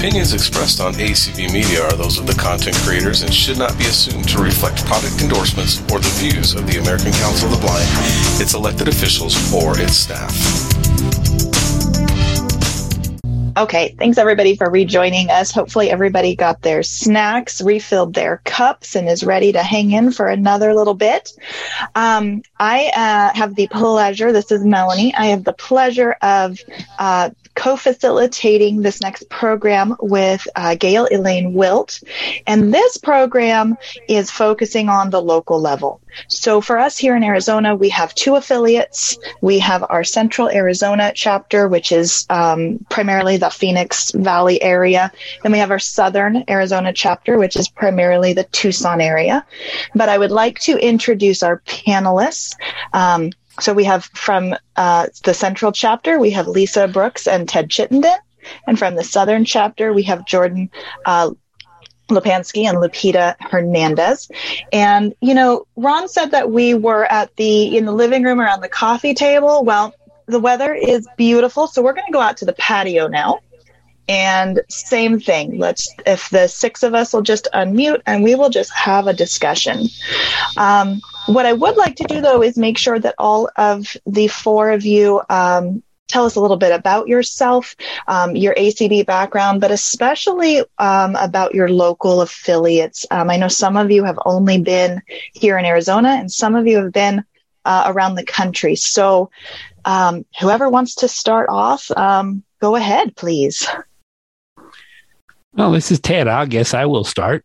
opinions expressed on ACB Media are those of the content creators and should not be assumed to reflect product endorsements or the views of the American Council of the Blind, its elected officials, or its staff. Okay, thanks everybody for rejoining us. Hopefully, everybody got their snacks, refilled their cups, and is ready to hang in for another little bit. Um, I uh, have the pleasure, this is Melanie, I have the pleasure of uh, co facilitating this next program with uh, Gail Elaine Wilt. And this program is focusing on the local level. So for us here in Arizona, we have two affiliates. We have our Central Arizona chapter, which is um, primarily the Phoenix Valley area. Then we have our Southern Arizona chapter, which is primarily the Tucson area. But I would like to introduce our panelists. Um, so we have from uh, the Central chapter, we have Lisa Brooks and Ted Chittenden. And from the Southern chapter, we have Jordan uh, Lopuszanski and Lupita Hernandez. And, you know, Ron said that we were at the, in the living room around the coffee table. Well, the weather is beautiful. So we're going to go out to the patio now. And same thing. Let's, if the six of us will just unmute and we will just have a discussion. Um, what I would like to do though is make sure that all of the four of you um, tell us a little bit about yourself, um, your ACB background, but especially um, about your local affiliates. Um, I know some of you have only been here in Arizona, and some of you have been uh, around the country. So, um, whoever wants to start off, um, go ahead, please. Well, this is Ted. I guess I will start.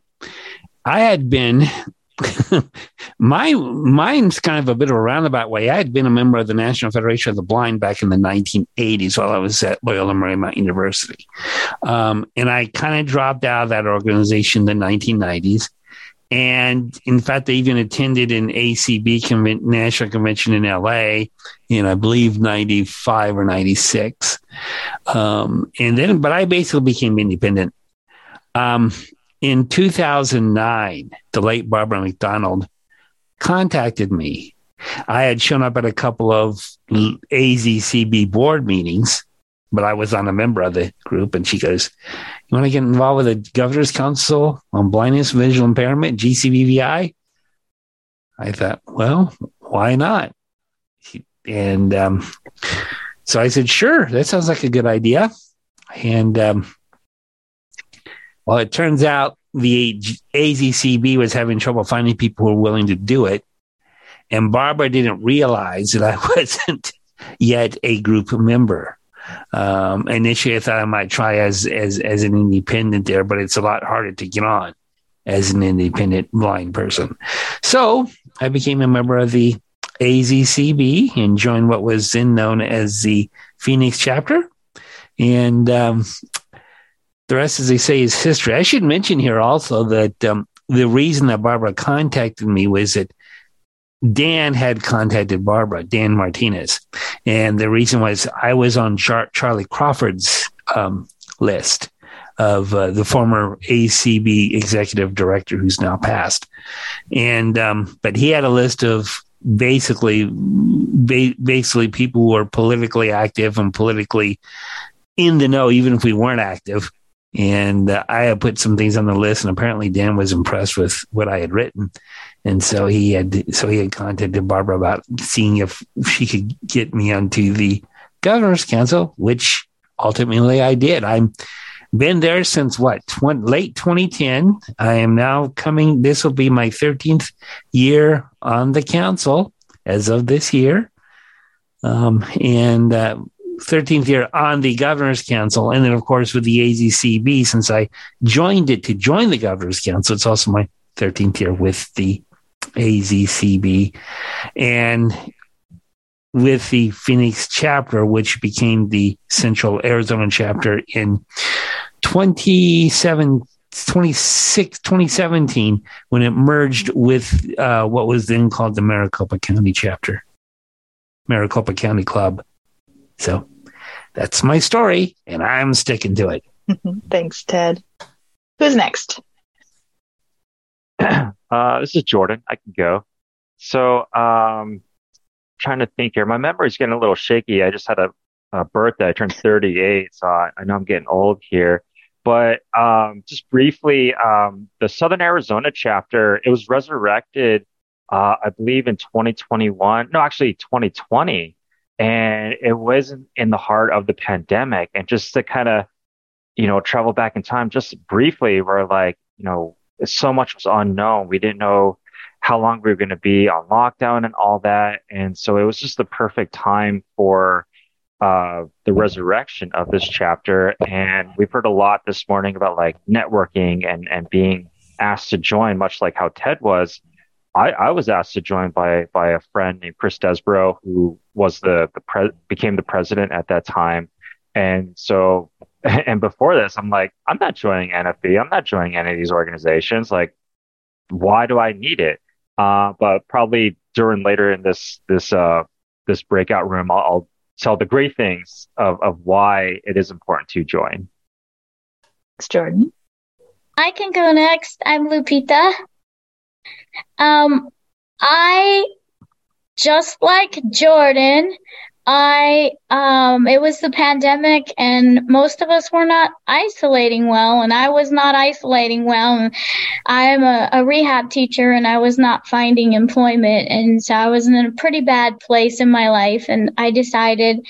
I had been my mine's kind of a bit of a roundabout way. I had been a member of the National Federation of the Blind back in the 1980s while I was at Loyola Marymount University, um, and I kind of dropped out of that organization in the 1990s. And in fact, I even attended an ACB conven- national convention in LA in, I believe, 95 or 96. Um, and then, but I basically became independent. Um, in 2009, the late Barbara McDonald contacted me. I had shown up at a couple of AZCB board meetings, but I was on a member of the group. And she goes, You want to get involved with the Governor's Council on Blindness and Visual Impairment, GCBVI? I thought, Well, why not? And um, so I said, Sure, that sounds like a good idea. And um, well, it turns out the AZCB was having trouble finding people who were willing to do it. And Barbara didn't realize that I wasn't yet a group member. Um, initially, I thought I might try as, as, as an independent there, but it's a lot harder to get on as an independent blind person. So I became a member of the AZCB and joined what was then known as the Phoenix chapter. And um, the rest, as they say, is history. I should mention here also that um, the reason that Barbara contacted me was that Dan had contacted Barbara, Dan Martinez. And the reason was I was on Char- Charlie Crawford's um, list of uh, the former ACB executive director who's now passed. And, um, but he had a list of basically, ba- basically people who are politically active and politically in the know, even if we weren't active. And uh, I had put some things on the list, and apparently Dan was impressed with what I had written, and so he had so he had contacted Barbara about seeing if she could get me onto the governor's council, which ultimately I did. I'm been there since what 20, late 2010. I am now coming. This will be my 13th year on the council as of this year, um, and uh, 13th year on the governor's council. And then, of course, with the AZCB, since I joined it to join the governor's council, it's also my 13th year with the AZCB. And with the Phoenix chapter, which became the Central Arizona chapter in 27, 26, 2017, when it merged with uh, what was then called the Maricopa County chapter, Maricopa County Club. So that's my story, and I'm sticking to it. Thanks, Ted. Who's next? Uh, this is Jordan. I can go. So, um, trying to think here. My memory's getting a little shaky. I just had a, a birthday. I turned 38, so I, I, know I'm getting old here. but um, just briefly, um, the Southern Arizona chapter, it was resurrected, uh, I believe, in 2021. No, actually, 2020. And it wasn't in the heart of the pandemic. And just to kind of, you know, travel back in time just briefly, where like, you know, so much was unknown. We didn't know how long we were going to be on lockdown and all that. And so it was just the perfect time for uh, the resurrection of this chapter. And we've heard a lot this morning about like networking and, and being asked to join, much like how Ted was. I, I was asked to join by by a friend named Chris Desborough, who was the, the pre- became the president at that time. And so, and before this, I'm like, I'm not joining NFB. I'm not joining any of these organizations. Like, why do I need it? Uh, but probably during later in this this uh this breakout room, I'll, I'll tell the great things of, of why it is important to join. Thanks, Jordan. I can go next. I'm Lupita. Um, I just like Jordan, I um it was the pandemic and most of us were not isolating well and I was not isolating well. I am a, a rehab teacher and I was not finding employment and so I was in a pretty bad place in my life and I decided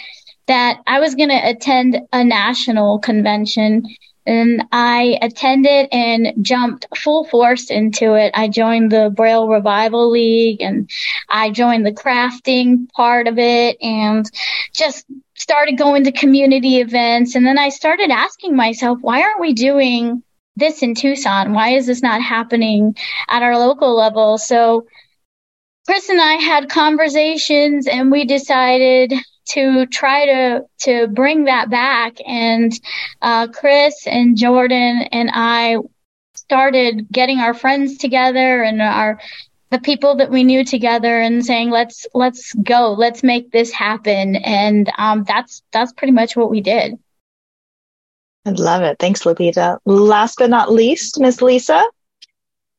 that I was going to attend a national convention and I attended and jumped full force into it. I joined the Braille Revival League and I joined the crafting part of it and just started going to community events. And then I started asking myself, why aren't we doing this in Tucson? Why is this not happening at our local level? So Chris and I had conversations and we decided to try to to bring that back. And uh, Chris and Jordan and I started getting our friends together and our the people that we knew together and saying let's let's go. Let's make this happen. And um, that's that's pretty much what we did. I love it. Thanks lupita. Last but not least miss lisa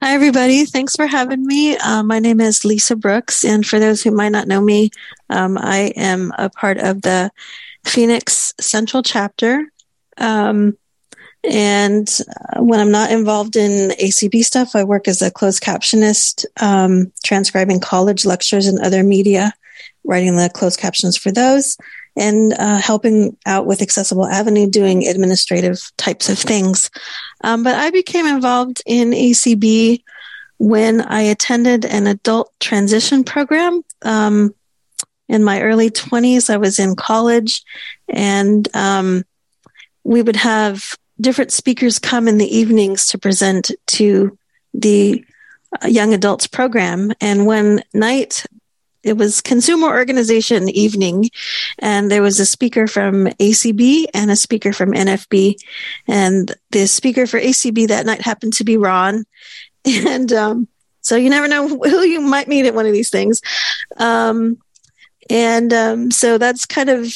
Hi, everybody. Thanks for having me. Uh, my name is Lisa Brooks. And for those who might not know me, um, I am a part of the Phoenix Central chapter. Um, and uh, when I'm not involved in ACB stuff, I work as a closed captionist, um, transcribing college lectures and other media, writing the closed captions for those, and uh, helping out with Accessible Avenue, doing administrative types of things. Um, but I became involved in ACB when I attended an adult transition program. Um, in my early 20s, I was in college, and um, we would have different speakers come in the evenings to present to the uh, young adults program. And one night, it was consumer organization evening and there was a speaker from acb and a speaker from nfb and the speaker for acb that night happened to be ron. And um, so you never know who you might meet at one of these things. Um, and um, so that's kind of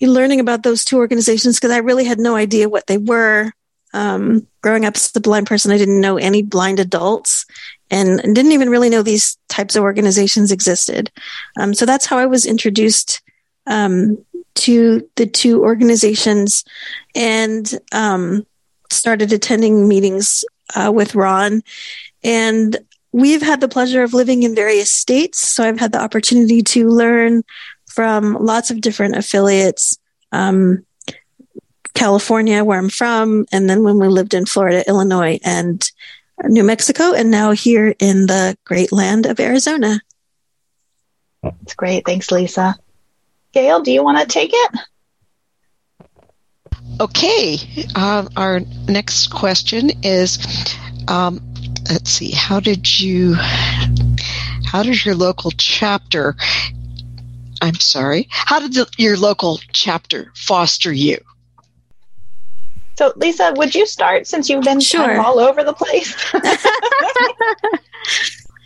learning about those two organizations because i really had no idea what they were. Um, growing up as a blind person i didn't know any blind adults and didn't even really know these types of organizations existed. Um, so that's how I was introduced um, to the two organizations and um, started attending meetings uh, with Ron. And we've had the pleasure of living in various states. So I've had the opportunity to learn from lots of different affiliates. Um, California, where I'm from, and then when we lived in Florida, Illinois, and New Mexico, and now here in the great land of Arizona. That's great. Thanks, Lisa. Gail, do you want to take it? Okay. Uh, our next question is um, let's see, how did you, how did your local chapter, I'm sorry, how did the, your local chapter foster you? So, Lisa, would you start since you've been sure. kind of all over the place?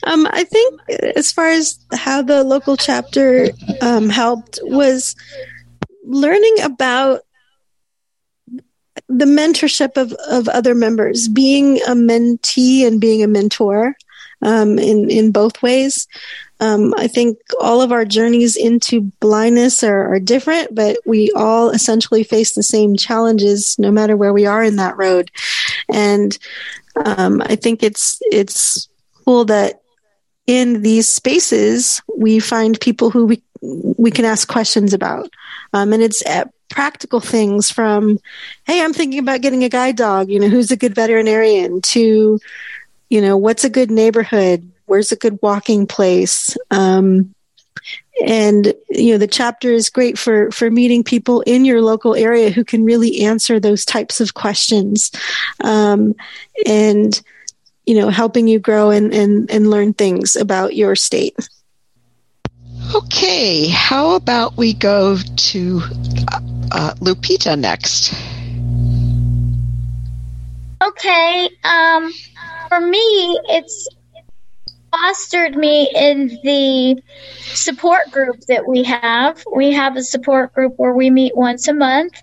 um, I think as far as how the local chapter um, helped was learning about the mentorship of, of other members, being a mentee and being a mentor. um, in in both ways. Um, I think all of our journeys into blindness are, are, different, but we all essentially face the same challenges, no matter where we are in that road. And um, I think it's it's cool that in these spaces we find people who we we can ask questions about, um, and it's practical things from, hey, I'm thinking about getting a guide dog. You know, who's a good veterinarian? To, you know, what's a good neighborhood? Where's a good walking place? Um, and you know the chapter is great for for meeting people in your local area who can really answer those types of questions. Um, and you know helping you grow and, and and learn things about your state. Okay how about we go to uh, uh, lupita next? Okay um for me it's fostered me in the support group that we have. We have a support group where we meet once a month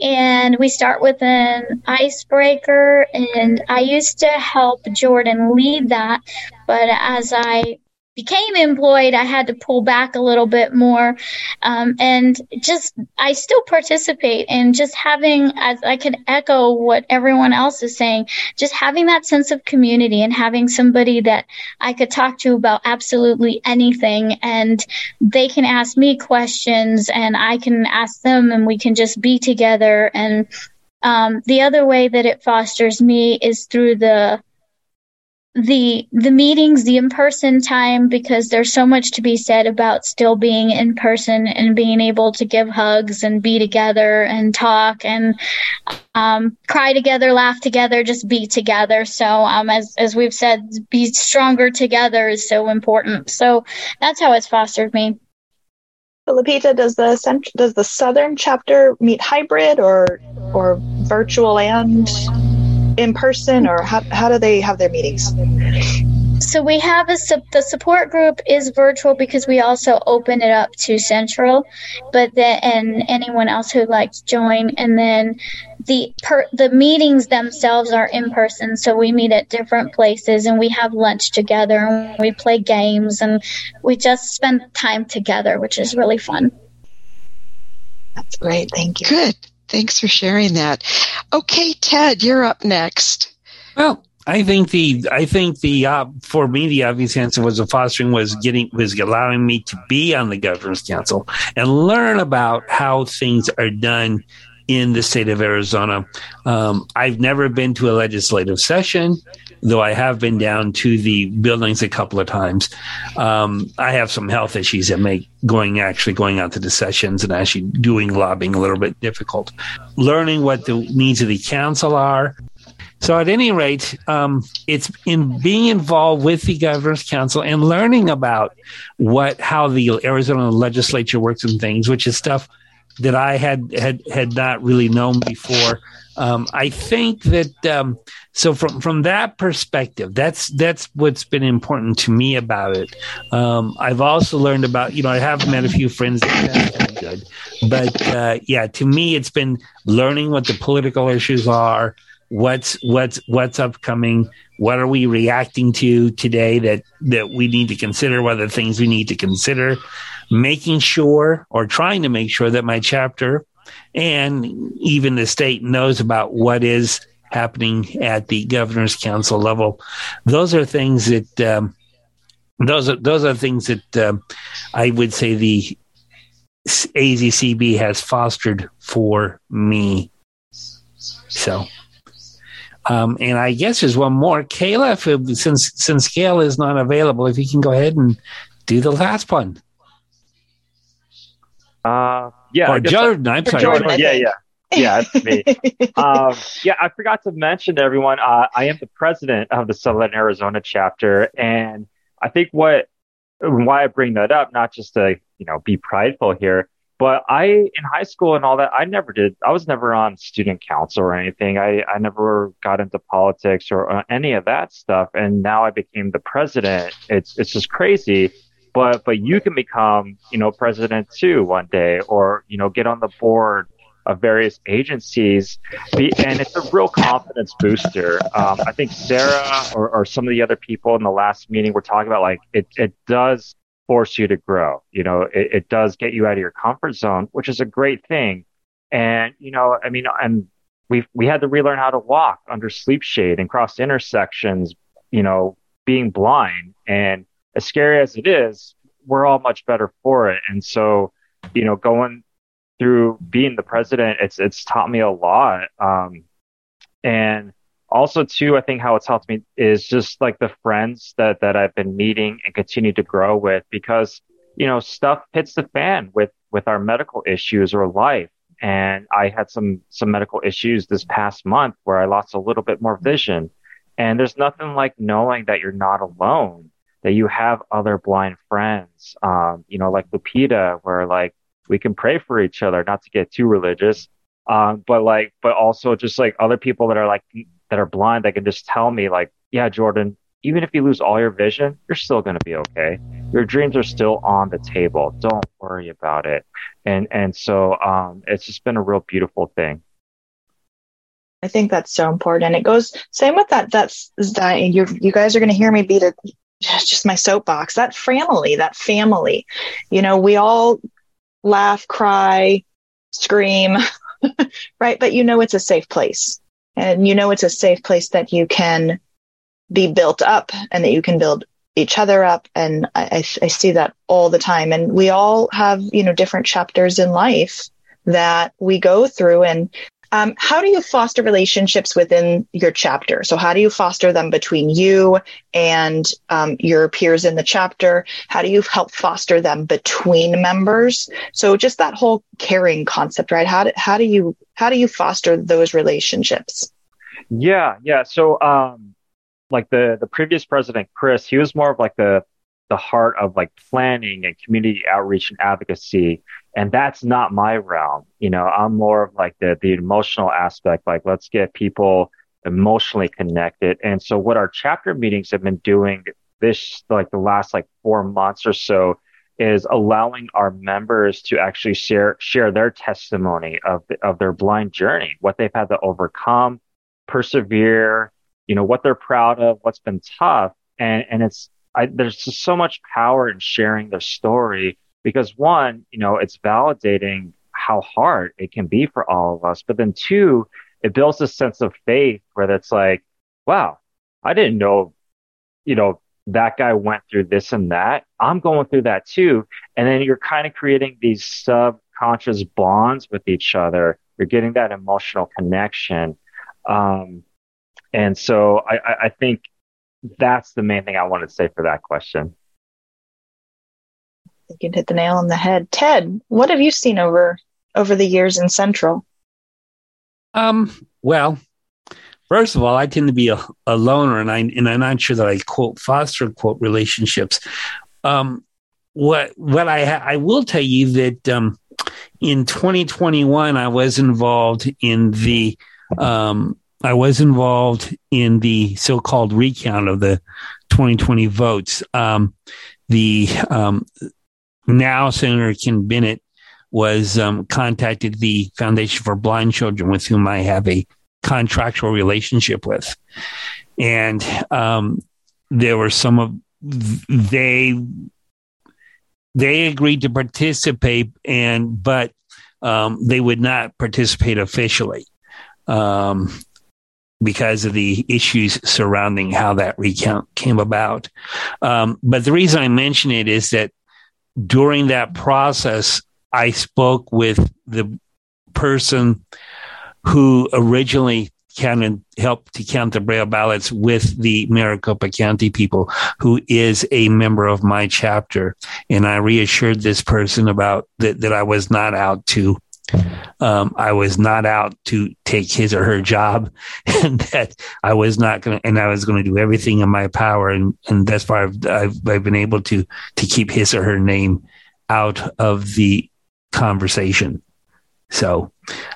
and we start with an icebreaker and I used to help Jordan lead that, but as I became employed, I had to pull back a little bit more. Um, and just, I still participate and just having, as I can echo what everyone else is saying, just having that sense of community and having somebody that I could talk to about absolutely anything and they can ask me questions and I can ask them and we can just be together. And, um, the other way that it fosters me is through the, the the meetings, the in person time, because there's so much to be said about still being in person and being able to give hugs and be together and talk and um, cry together, laugh together, just be together. So um, as as we've said, be stronger together is so important. So that's how it's fostered me. Lupita, does the cent- does the southern chapter meet hybrid or or virtual and in person or how, how do they have their meetings? So we have a the support group is virtual because we also open it up to central, but then and anyone else who'd like to join, and then the per, the meetings themselves are in person. So we meet at different places and we have lunch together and we play games and we just spend time together, which is really fun. That's great. Thank you. Good. Thanks for sharing that. Okay, Ted, you're up next. Well, I think the I think the uh, for me the obvious answer was the fostering was getting was allowing me to be on the governor's council and learn about how things are done in the state of Arizona. Um, I've never been to a legislative session though I have been down to the buildings a couple of times. Um, I have some health issues that make going actually going out to the sessions and actually doing lobbying a little bit difficult. Learning what the needs of the council are. So, at any rate, um, it's in being involved with the governor's council and learning about what how the Arizona legislature works and things, which is stuff that I had had had not really known before. Um, I think that um, so from from that perspective, that's that's what's been important to me about it. Um, I've also learned about you know I have met a few friends that that's good, but uh, yeah, to me it's been learning what the political issues are, what's what's what's upcoming, what are we reacting to today that that we need to consider, what are the things we need to consider, making sure or trying to make sure that my chapter and even the state knows about what is happening at the governor's council level. Those are things that um, those are those are things that um, I would say the AZCB has fostered for me. So. Um, and I guess there's one more, Kayla. If, since since Gail is not available, if you can go ahead and do the last one. Uh, yeah. Or Jordan. I, am sorry. Jordan, yeah, yeah. Yeah, it's me. um, yeah, I forgot to mention to everyone, uh, I am the president of the Southern Arizona chapter. And I think what, why I bring that up, not just to, you know, be prideful here, but I, in high school and all that, I never did, I was never on student council or anything. I, I never got into politics or uh, any of that stuff. And now I became the president. It's, it's just crazy but but you can become you know president too one day or you know get on the board of various agencies. And it's a real confidence booster. Um, I think Sarah or, or some of the other people in the last meeting were talking about like it, it does force you to grow. You know, it, it does get you out of your comfort zone, which is a great thing. And, you know, I mean, and we we had to relearn how to walk under sleep shade and cross intersections, you know, being blind. And as scary as it is, we're all much better for it. And so, you know, going through being the president, it's it's taught me a lot. Um, and also too, I think how it's helped me is just like the friends that that I've been meeting and continue to grow with because you know stuff hits the fan with with our medical issues or life. And I had some some medical issues this past month where I lost a little bit more vision. And there's nothing like knowing that you're not alone, that you have other blind friends. Um, you know, like Lupita, where like we can pray for each other, not to get too religious. Um, but like, but also just like other people that are like, that are blind that can just tell me like, yeah, Jordan, even if you lose all your vision, you're still going to be okay. Your dreams are still on the table. Don't worry about it. And, and so, um, it's just been a real beautiful thing. I think that's so important. It goes same with that. That's that you you guys are going to hear me beat it. Just my soapbox. That family, that family. You know, we all laugh, cry, scream, right? But you know it's a safe place. And you know it's a safe place that you can be built up and that you can build each other up. And I, I, see that all the time. And we all have, you know, different chapters in life that we go through. And um, how do you foster relationships within your chapter? So, how do you foster them between you and um, your peers in the chapter? How do you help foster them between members? So, just that whole caring concept, right? How do, how do you how do you foster those relationships? Yeah, yeah. So, um, like the the previous president, Chris, he was more of like the the heart of like planning and community outreach and advocacy. And that's not my realm you know i'm more of like the the emotional aspect like let's get people emotionally connected. And so what our chapter meetings have been doing this like the last like four months or so is allowing our members to actually share share their testimony of of their blind journey what they've had to overcome persevere you know what they're proud of what's been tough. And and it's I, there's just so much power in sharing their story because one, you know, it's validating how hard it can be for all of us. But then two, it builds a sense of faith where it's like, wow, I didn't know, you know, that guy went through this and that. I'm going through that too. And then you're kind of creating these subconscious bonds with each other. You're getting that emotional connection. Um, and so I, I think that's the main thing I wanted to say for that question think you hit the nail on the head. Ted, what have you seen over over the years in Central? Um, well, first of all, I tend to be a, a loner, and I and I'm not sure that I quote foster quote relationships. Um, what what I ha- I will tell you that um, in 2021 I was involved in the um, I was involved in the so-called recount of the 2020 votes. Um, the um, now Senator Ken Bennett was um, contacted the Foundation for Blind Children, with whom I have a contractual relationship with, and um, there were some of they they agreed to participate, and but um, they would not participate officially um, because of the issues surrounding how that recount came about. Um, but the reason I mention it is that during that process, I spoke with the person who originally counted, helped to count the Braille ballots with the Maricopa County people, who is a member of my chapter. And I reassured this person about that, that I was not out to um, I was not out to take his or her job, and that I was not going to, and I was going to do everything in my power, and and that's why I've, I've, I've been able to to keep his or her name out of the conversation. So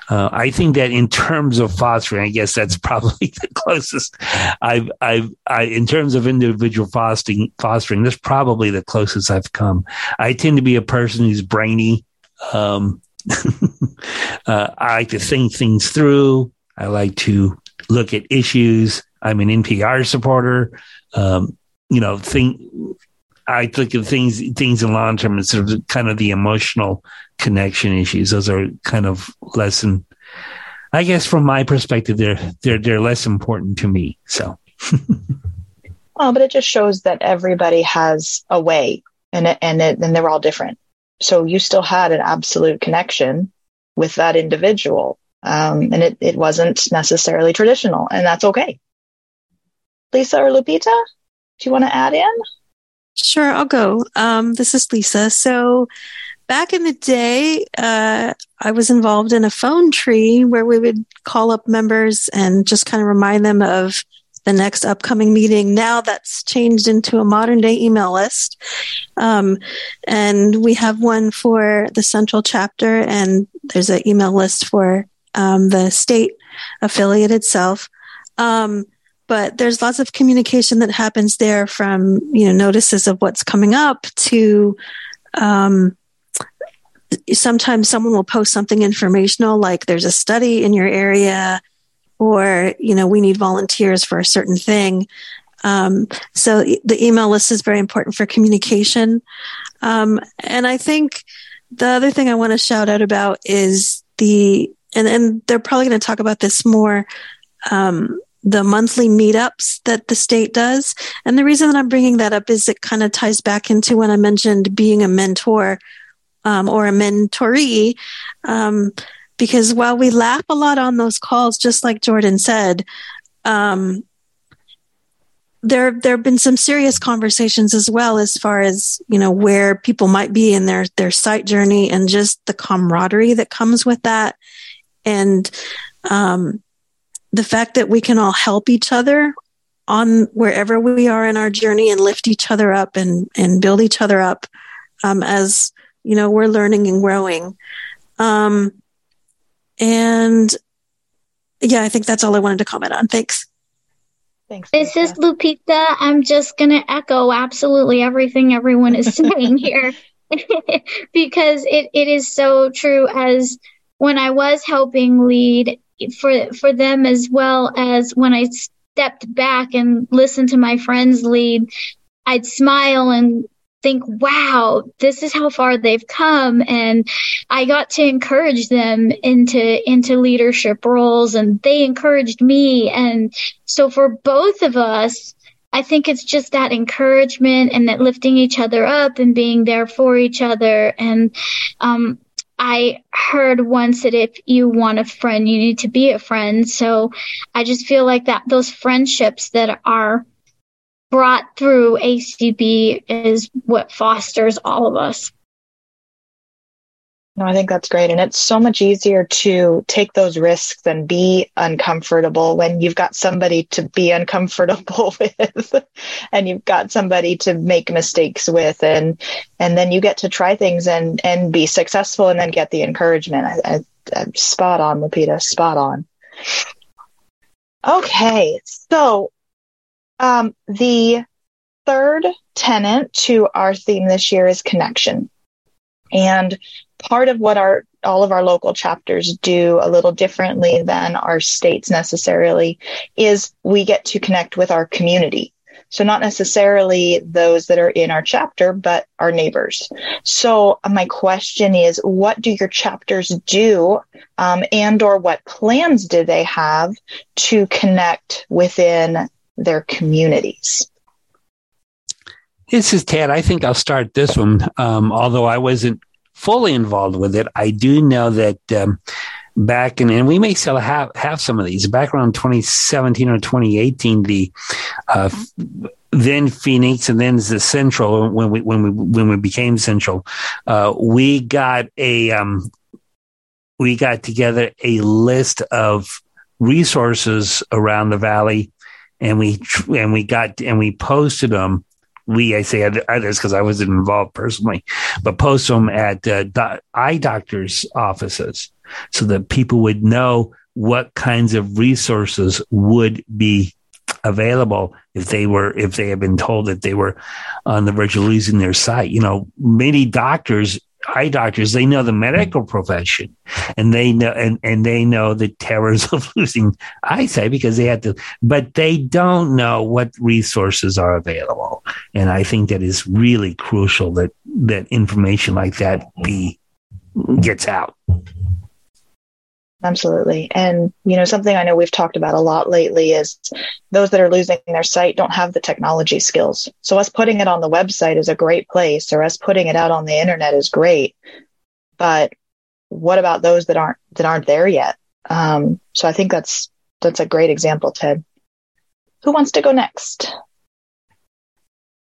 uh, I think that in terms of fostering, I guess that's probably the closest I've, I've, I, in terms of individual fostering, fostering, that's probably the closest I've come. I tend to be a person who's brainy, um, uh, I like to think things through. I like to look at issues. I'm an NPR supporter. Um, you know, think I look at things things in long term instead of kind of the emotional connection issues. Those are kind of less than, I guess, from my perspective, they're they're they're less important to me. So. well, but it just shows that everybody has a way, and and it, and they're all different. So you still had an absolute connection with that individual, um, and it it wasn't necessarily traditional, and that's okay. Lisa or Lupita, do you want to add in? Sure, I'll go. Um, this is Lisa. So, back in the day, uh, I was involved in a phone tree where we would call up members and just kind of remind them of the next upcoming meeting. Now that's changed into a modern day email list. Um, and we have one for the central chapter, and there's an email list for um, the state affiliate itself. Um, but there's lots of communication that happens there from you know notices of what's coming up to um, sometimes someone will post something informational like there's a study in your area or you know we need volunteers for a certain thing um, so the email list is very important for communication um, and i think the other thing i want to shout out about is the and, and they're probably going to talk about this more um, the monthly meetups that the state does. And the reason that I'm bringing that up is it kind of ties back into when I mentioned being a mentor um, or a mentoree. Because while we laugh a lot on those calls, just like Jordan said, um, there there have been some serious conversations as well as far as you know where people might be in their their sight journey and just the camaraderie that comes with that. And um, the fact that we can all help each other on wherever we are in our journey and lift each other up and, and build each other up um, as you know we're learning and growing. Um, and yeah i think that's all i wanted to comment on thanks Thanks. This is Lupita. I'm just going to echo absolutely everything everyone is saying here because it, it is so true. As when I was helping lead for for them as well as when I stepped back and listened to my friends lead, I'd smile and think, wow, this is how far they've come. And I got to encourage them into, into leadership roles and they encouraged me. And so for both of us, I think it's just that encouragement and that lifting each other up and being there for each other. And, um, I heard once that if you want a friend, you need to be a friend. So I just feel like that those friendships that are brought through ACB is what fosters all of us. No, I think that's great. And it's so much easier to take those risks and be uncomfortable when you've got somebody to be uncomfortable with and you've got somebody to make mistakes with and and then you get to try things and and be successful and then get the encouragement. I, I, spot on, Lupita, spot on. Okay, so um, the third tenant to our theme this year is connection. And part of what our all of our local chapters do a little differently than our states necessarily is we get to connect with our community. So not necessarily those that are in our chapter, but our neighbors. So my question is, what do your chapters do, um, and or what plans do they have to connect within their communities? This is Ted. I think I'll start this one. Um, although I wasn't fully involved with it, I do know that um, back in, and we may still have, have some of these, back around 2017 or 2018, the uh, then Phoenix and then the Central, when we, when we, when we became Central, uh, we got a, um, we got together a list of resources around the valley and we and we got and we posted them. We I say others because I wasn't involved personally, but post them at uh, eye doctors' offices so that people would know what kinds of resources would be available if they were if they had been told that they were on the verge of losing their sight. You know, many doctors eye doctors. They know the medical profession, and they know and, and they know the terrors of losing eyesight because they had to. But they don't know what resources are available, and I think that is really crucial that that information like that be gets out. Absolutely. And, you know, something I know we've talked about a lot lately is those that are losing their sight don't have the technology skills. So us putting it on the website is a great place or us putting it out on the internet is great. But what about those that aren't, that aren't there yet? Um, so I think that's, that's a great example, Ted. Who wants to go next?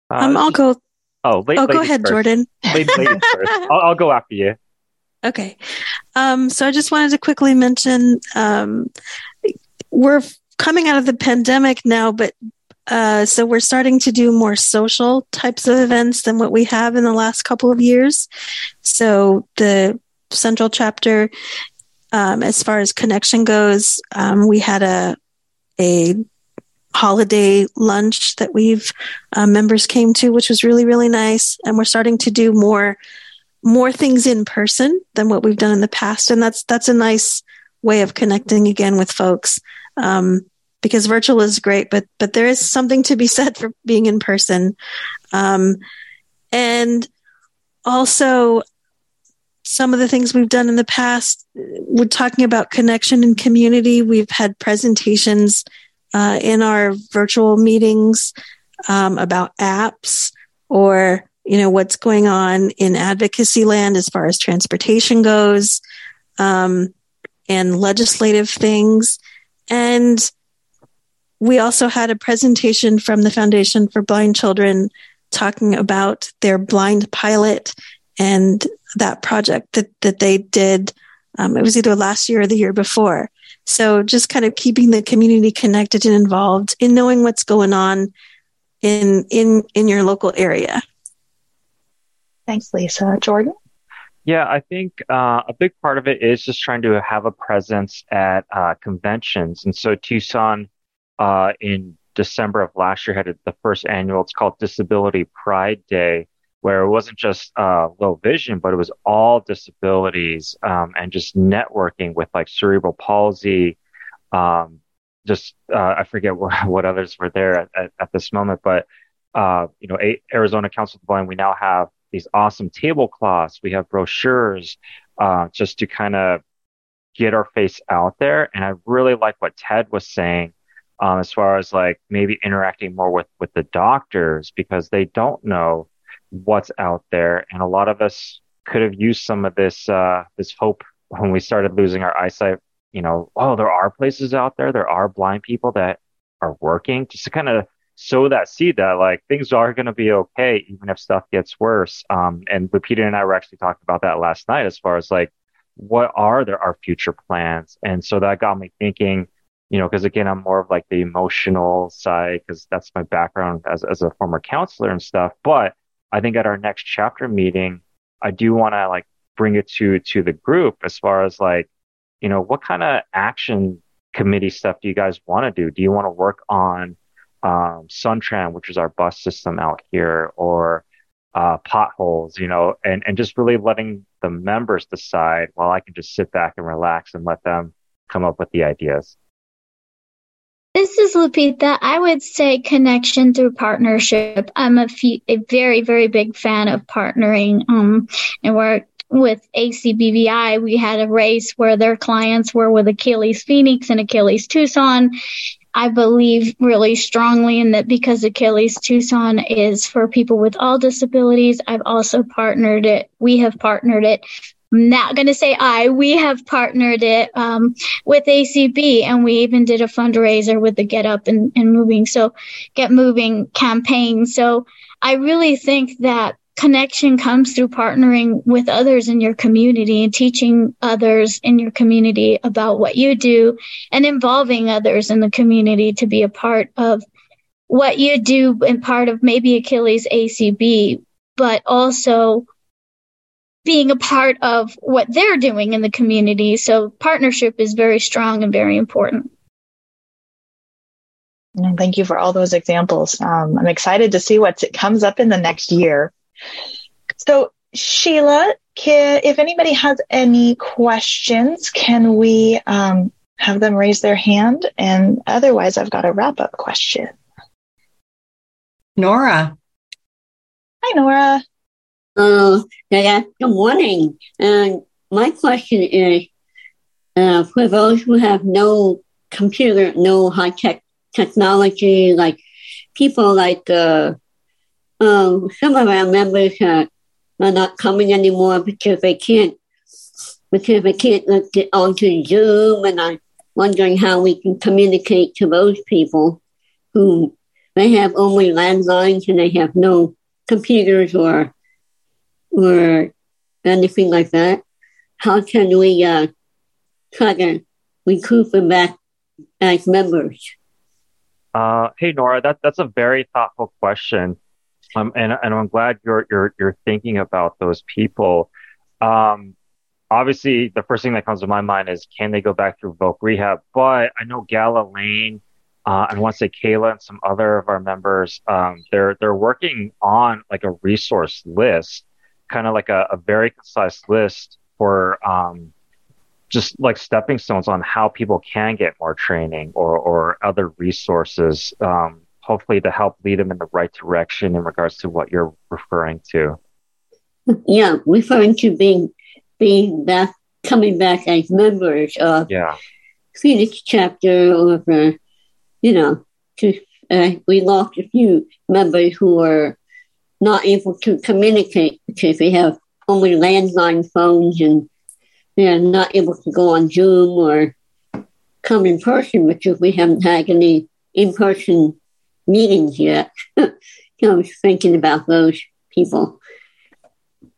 Uh, um, I'll go. Oh, late, oh, go ahead, first. Jordan. Ladies, ladies first. I'll, I'll go after you. Okay. Um, so I just wanted to quickly mention um, we're coming out of the pandemic now, but uh, so we're starting to do more social types of events than what we have in the last couple of years. So the central chapter, um, as far as connection goes, um, we had a a holiday lunch that we've uh, members came to, which was really really nice, and we're starting to do more more things in person than what we've done in the past. And that's, that's a nice way of connecting again with folks. Um, because virtual is great, but, but there is something to be said for being in person. Um, and also some of the things we've done in the past, we're talking about connection and community. We've had presentations, uh, in our virtual meetings, um, about apps or you know, what's going on in advocacy land as far as transportation goes, um, and legislative things. And we also had a presentation from the Foundation for Blind Children talking about their blind pilot and that project that, that they did. Um, it was either last year or the year before. So just kind of keeping the community connected and involved in knowing what's going on in, in, in your local area. Thanks, Lisa. Jordan? Yeah, I think uh, a big part of it is just trying to have a presence at uh, conventions. And so Tucson uh, in December of last year had the first annual, it's called Disability Pride Day, where it wasn't just uh, low vision, but it was all disabilities um, and just networking with like cerebral palsy. Um, just, uh, I forget what, what others were there at, at, at this moment, but, uh, you know, Arizona Council of the Blind, we now have these awesome tablecloths. We have brochures, uh, just to kind of get our face out there. And I really like what Ted was saying, um, as far as like maybe interacting more with, with the doctors because they don't know what's out there. And a lot of us could have used some of this, uh, this hope when we started losing our eyesight. You know, oh, there are places out there. There are blind people that are working just to kind of sow that seed that like things are going to be okay even if stuff gets worse. Um, and Lupita and I were actually talking about that last night as far as like what are there our future plans, and so that got me thinking. You know, because again, I'm more of like the emotional side because that's my background as as a former counselor and stuff. But I think at our next chapter meeting, I do want to like bring it to to the group as far as like, you know, what kind of action committee stuff do you guys want to do? Do you want to work on um, Suntran, which is our bus system out here, or uh, potholes, you know, and, and just really letting the members decide while I can just sit back and relax and let them come up with the ideas. This is Lupita. I would say connection through partnership. I'm a, fe- a very, very big fan of partnering um, and work with ACBVI. We had a race where their clients were with Achilles Phoenix and Achilles Tucson. I believe really strongly in that because Achilles Tucson is for people with all disabilities. I've also partnered it. We have partnered it. I'm not going to say I. We have partnered it um, with ACB, and we even did a fundraiser with the Get Up and, and Moving, so Get Moving campaign. So I really think that connection comes through partnering with others in your community and teaching others in your community about what you do and involving others in the community to be a part of what you do and part of maybe Achilles ACB, but also being a part of what they're doing in the community. So partnership is very strong and very important. Thank you for all those examples. Um, I'm excited to see what comes up in the next year. So Sheila, can, if anybody has any questions, can we um, have them raise their hand? And otherwise, I've got a wrap up question. Nora. Hi, Nora. Uh, yeah, good morning. And my question is uh, for those who have no computer, no high tech technology, like people like uh, um, some of our members are, are not coming anymore because they can't because they can't get onto Zoom, and I'm wondering how we can communicate to those people who they have only landlines and they have no computers or or anything like that. How can we uh, try to recruit them back as members? Uh, hey Nora, that that's a very thoughtful question, um, and and I'm glad you're you're you're thinking about those people. Um, obviously, the first thing that comes to my mind is can they go back through Voc Rehab? But I know Gala Lane, uh, and I want to say Kayla and some other of our members, um, they're they're working on like a resource list, kind of like a, a very concise list for um, just like stepping stones on how people can get more training or, or other resources, um, hopefully to help lead them in the right direction in regards to what you're referring to. Yeah, referring to being being back, coming back as members of yeah. Phoenix chapter, or you know, to, uh, we lost a few members who were not able to communicate because they have only landline phones and they're not able to go on Zoom or come in person because we haven't had any in person meetings yet. so I thinking about those people.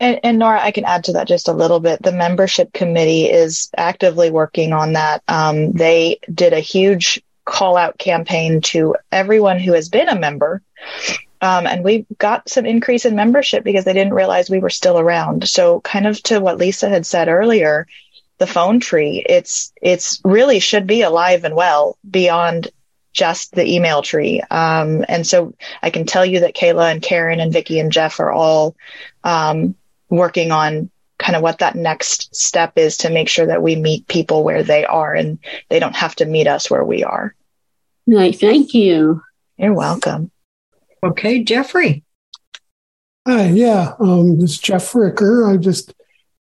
And, and, Nora, I can add to that just a little bit. The membership committee is actively working on that. Um, they did a huge call out campaign to everyone who has been a member um, and we got some increase in membership because they didn't realize we were still around. So kind of to what Lisa had said earlier, the phone tree, it's, it's really should be alive and well beyond just the email tree. Um, and so I can tell you that Kayla and Karen and Vicki and Jeff are all, um, working on kind of what that next step is to make sure that we meet people where they are and they don't have to meet us where we are. Right. Thank you. You're welcome. Okay, Jeffrey. Hi, yeah, um, this is Jeff Ricker. I just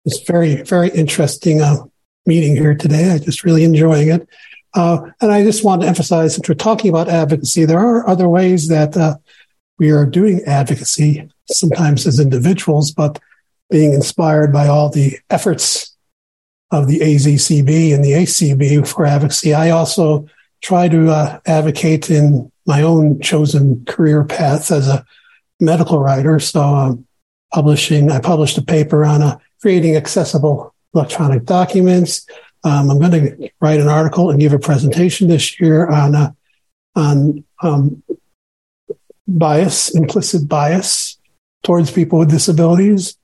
it's very very interesting uh, meeting here today. I'm just really enjoying it, uh, and I just want to emphasize since we're talking about advocacy, there are other ways that uh, we are doing advocacy. Sometimes as individuals, but being inspired by all the efforts of the AZCB and the ACB for advocacy. I also try to uh, advocate in my own chosen career path as a medical writer. So um, publishing, I published a paper on uh, creating accessible electronic documents. Um, I'm going to write an article and give a presentation this year on uh, on um, bias, implicit bias towards people with disabilities.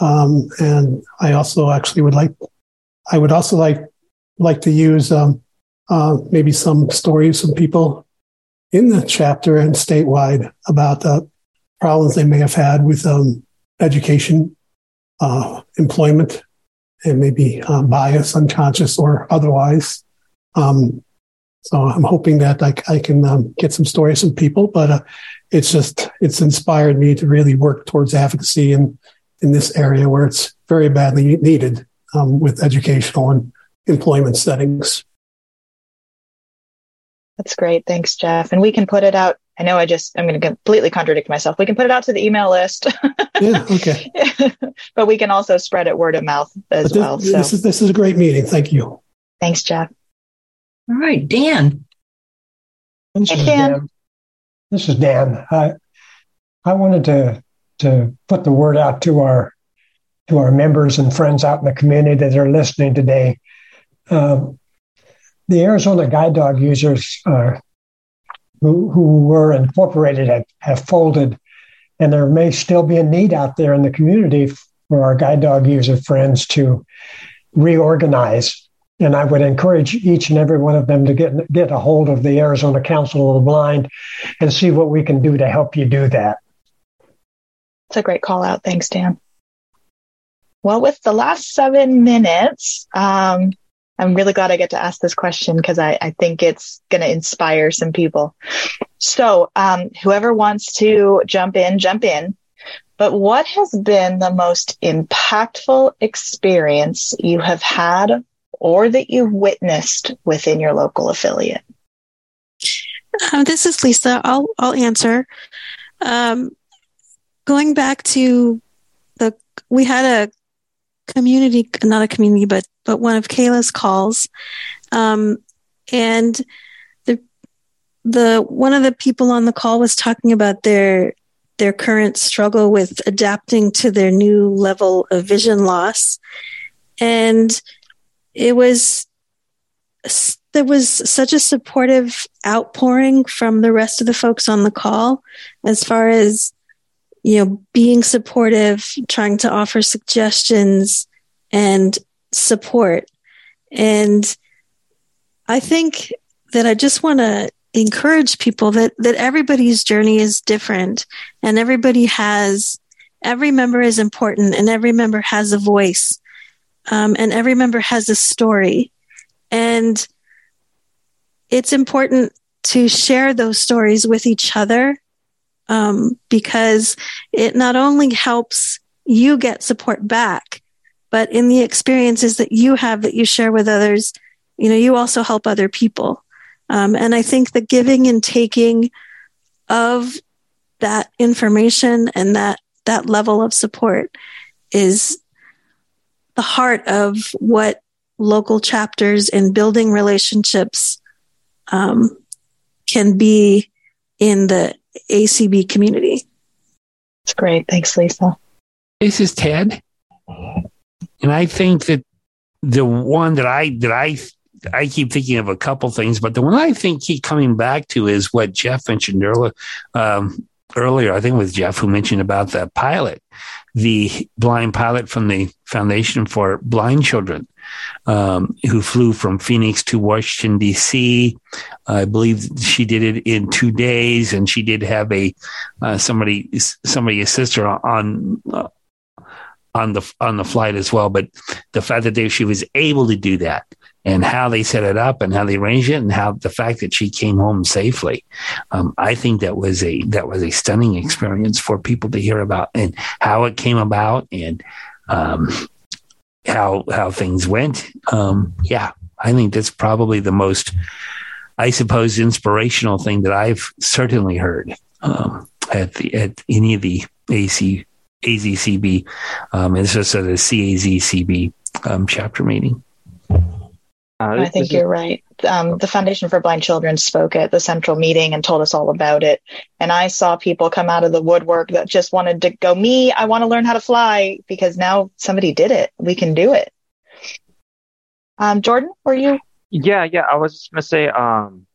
Um, and I also actually would like, I would also like like to use um, uh, maybe some stories from people in the chapter and statewide about the problems they may have had with um, education, uh, and maybe uh, bias, unconscious or otherwise. Um, so I'm hoping that I, I can um, get some stories from people, but uh, it's just it's inspired me to really work towards advocacy in in this area where it's very badly needed um, with educational and employment settings. That's great. Thanks, Jeff. And we can put it out. I know I just, I'm going to completely contradict myself. We can put it out to the email list. yeah. Okay. but we can also spread it word of mouth as this, well. So. This is, this is a great meeting. Thank you. Thanks, Jeff. All right, Dan. This hey, Dan. Dan. This is Dan. I, I wanted to, to put the word out to our, to our members and friends out in the community that are listening today. Um, the Arizona guide dog users uh, who, who were incorporated have, have folded, and there may still be a need out there in the community for our guide dog user friends to reorganize. And I would encourage each and every one of them to get get a hold of the Arizona Council of the Blind and see what we can do to help you do that. It's a great call out. Thanks, Dan. Well, with the last seven minutes, um, I'm really glad I get to ask this question because I, I, think it's going to inspire some people. So, um, whoever wants to jump in, jump in. But what has been the most impactful experience you have had or that you've witnessed within your local affiliate? Uh, this is Lisa. I'll I'll answer. Um, going back to the, we had a community, not a community, but but one of Kayla's calls, um, and the the one of the people on the call was talking about their their current struggle with adapting to their new level of vision loss, and it was there was such a supportive outpouring from the rest of the folks on the call as far as you know being supportive trying to offer suggestions and support. And i think that i just want to encourage people that that everybody's journey is different and everybody has every member is important and every member has a voice um, and every member has a story. And it's important to share those stories with each other um, because it not only helps you get support back, but in the experiences that you have that you share with others, you know, you also help other people. Um, and I think the giving and taking of that information and that that level of support is the heart of what local chapters and building relationships um, can be in the ACB community. That's great. Thanks, Lisa. This is Ted. And I think that the one that I that I I keep thinking of a couple things, but the one I think keep coming back to is what Jeff mentioned earlier. Um, earlier, I think it was Jeff who mentioned about the pilot, the blind pilot from the Foundation for Blind Children um, who flew from Phoenix to Washington D.C. I believe she did it in two days, and she did have a uh, somebody somebody assist her on. Uh, on the on the flight as well, but the fact that they, she was able to do that, and how they set it up, and how they arranged it, and how the fact that she came home safely, um, I think that was a that was a stunning experience for people to hear about, and how it came about, and um, how how things went. Um, yeah, I think that's probably the most, I suppose, inspirational thing that I've certainly heard um, at the at any of the AC AZCB. Um, it's just at a CAZCB um, chapter meeting. Uh, I think you're right. Um, the Foundation for Blind Children spoke at the central meeting and told us all about it. And I saw people come out of the woodwork that just wanted to go, me, I want to learn how to fly because now somebody did it. We can do it. Um, Jordan, were you? Yeah, yeah. I was just going to say, um,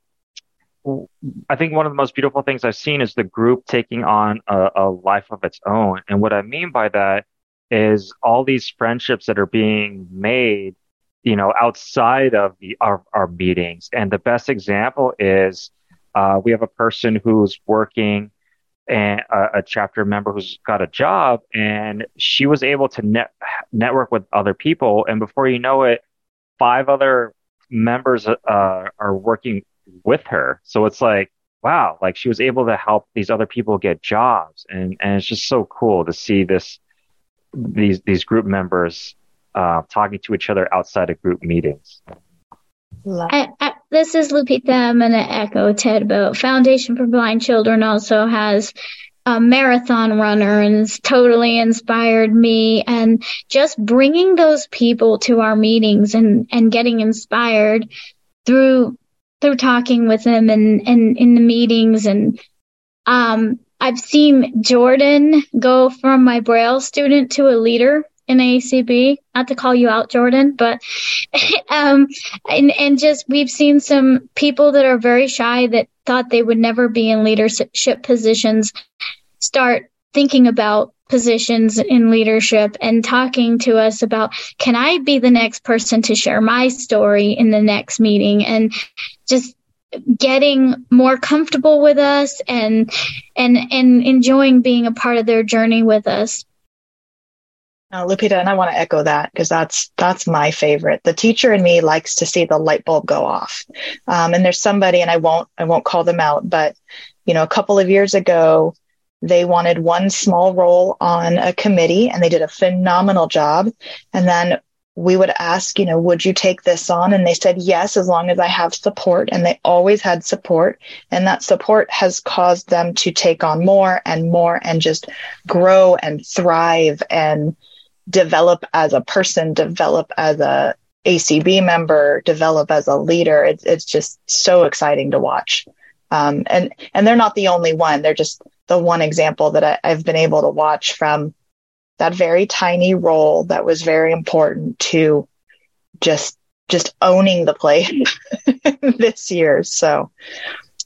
I think one of the most beautiful things I've seen is the group taking on a, a life of its own. And what I mean by that is all these friendships that are being made you know, outside of the our, our meetings. And the best example is uh, we have a person who's working and a, a, chapter member who's got a job and she was able to net, network with other people. And before you know it, five other members uh, are working with her. So it's like, wow, like she was able to help these other people get jobs. And, and it's just so cool to see this, these, these group members uh, talking to each other outside of group meetings. I, I, this is Lupita. I'm going to echo Ted about Foundation for Blind Children also has a marathon runner and it's totally inspired me and just bringing those people to our meetings and, and getting inspired through through talking with them and, and in the meetings and um, I've seen Jordan go from my Braille student to a leader in ACB. Not to call you out, Jordan, but um, and and just we've seen some people that are very shy that thought they would never be in leadership positions start thinking about positions in leadership and talking to us about can I be the next person to share my story in the next meeting and just getting more comfortable with us and and and enjoying being a part of their journey with us Uh, Lupita, and I want to echo that because that's that's my favorite. The teacher in me likes to see the light bulb go off. Um, and there's somebody, and I won't I won't call them out, but you know, a couple of years ago, they wanted one small role on a committee, and they did a phenomenal job. And then we would ask, you know, would you take this on? And they said yes, as long as I have support. And they always had support. And that support has caused them to take on more and more and just grow and thrive and develop as a person, develop as a ACB member, develop as a leader. It's, it's just so exciting to watch. Um, and, and they're not the only one. They're just the one example that I, I've been able to watch from that very tiny role that was very important to just just owning the place this year. So,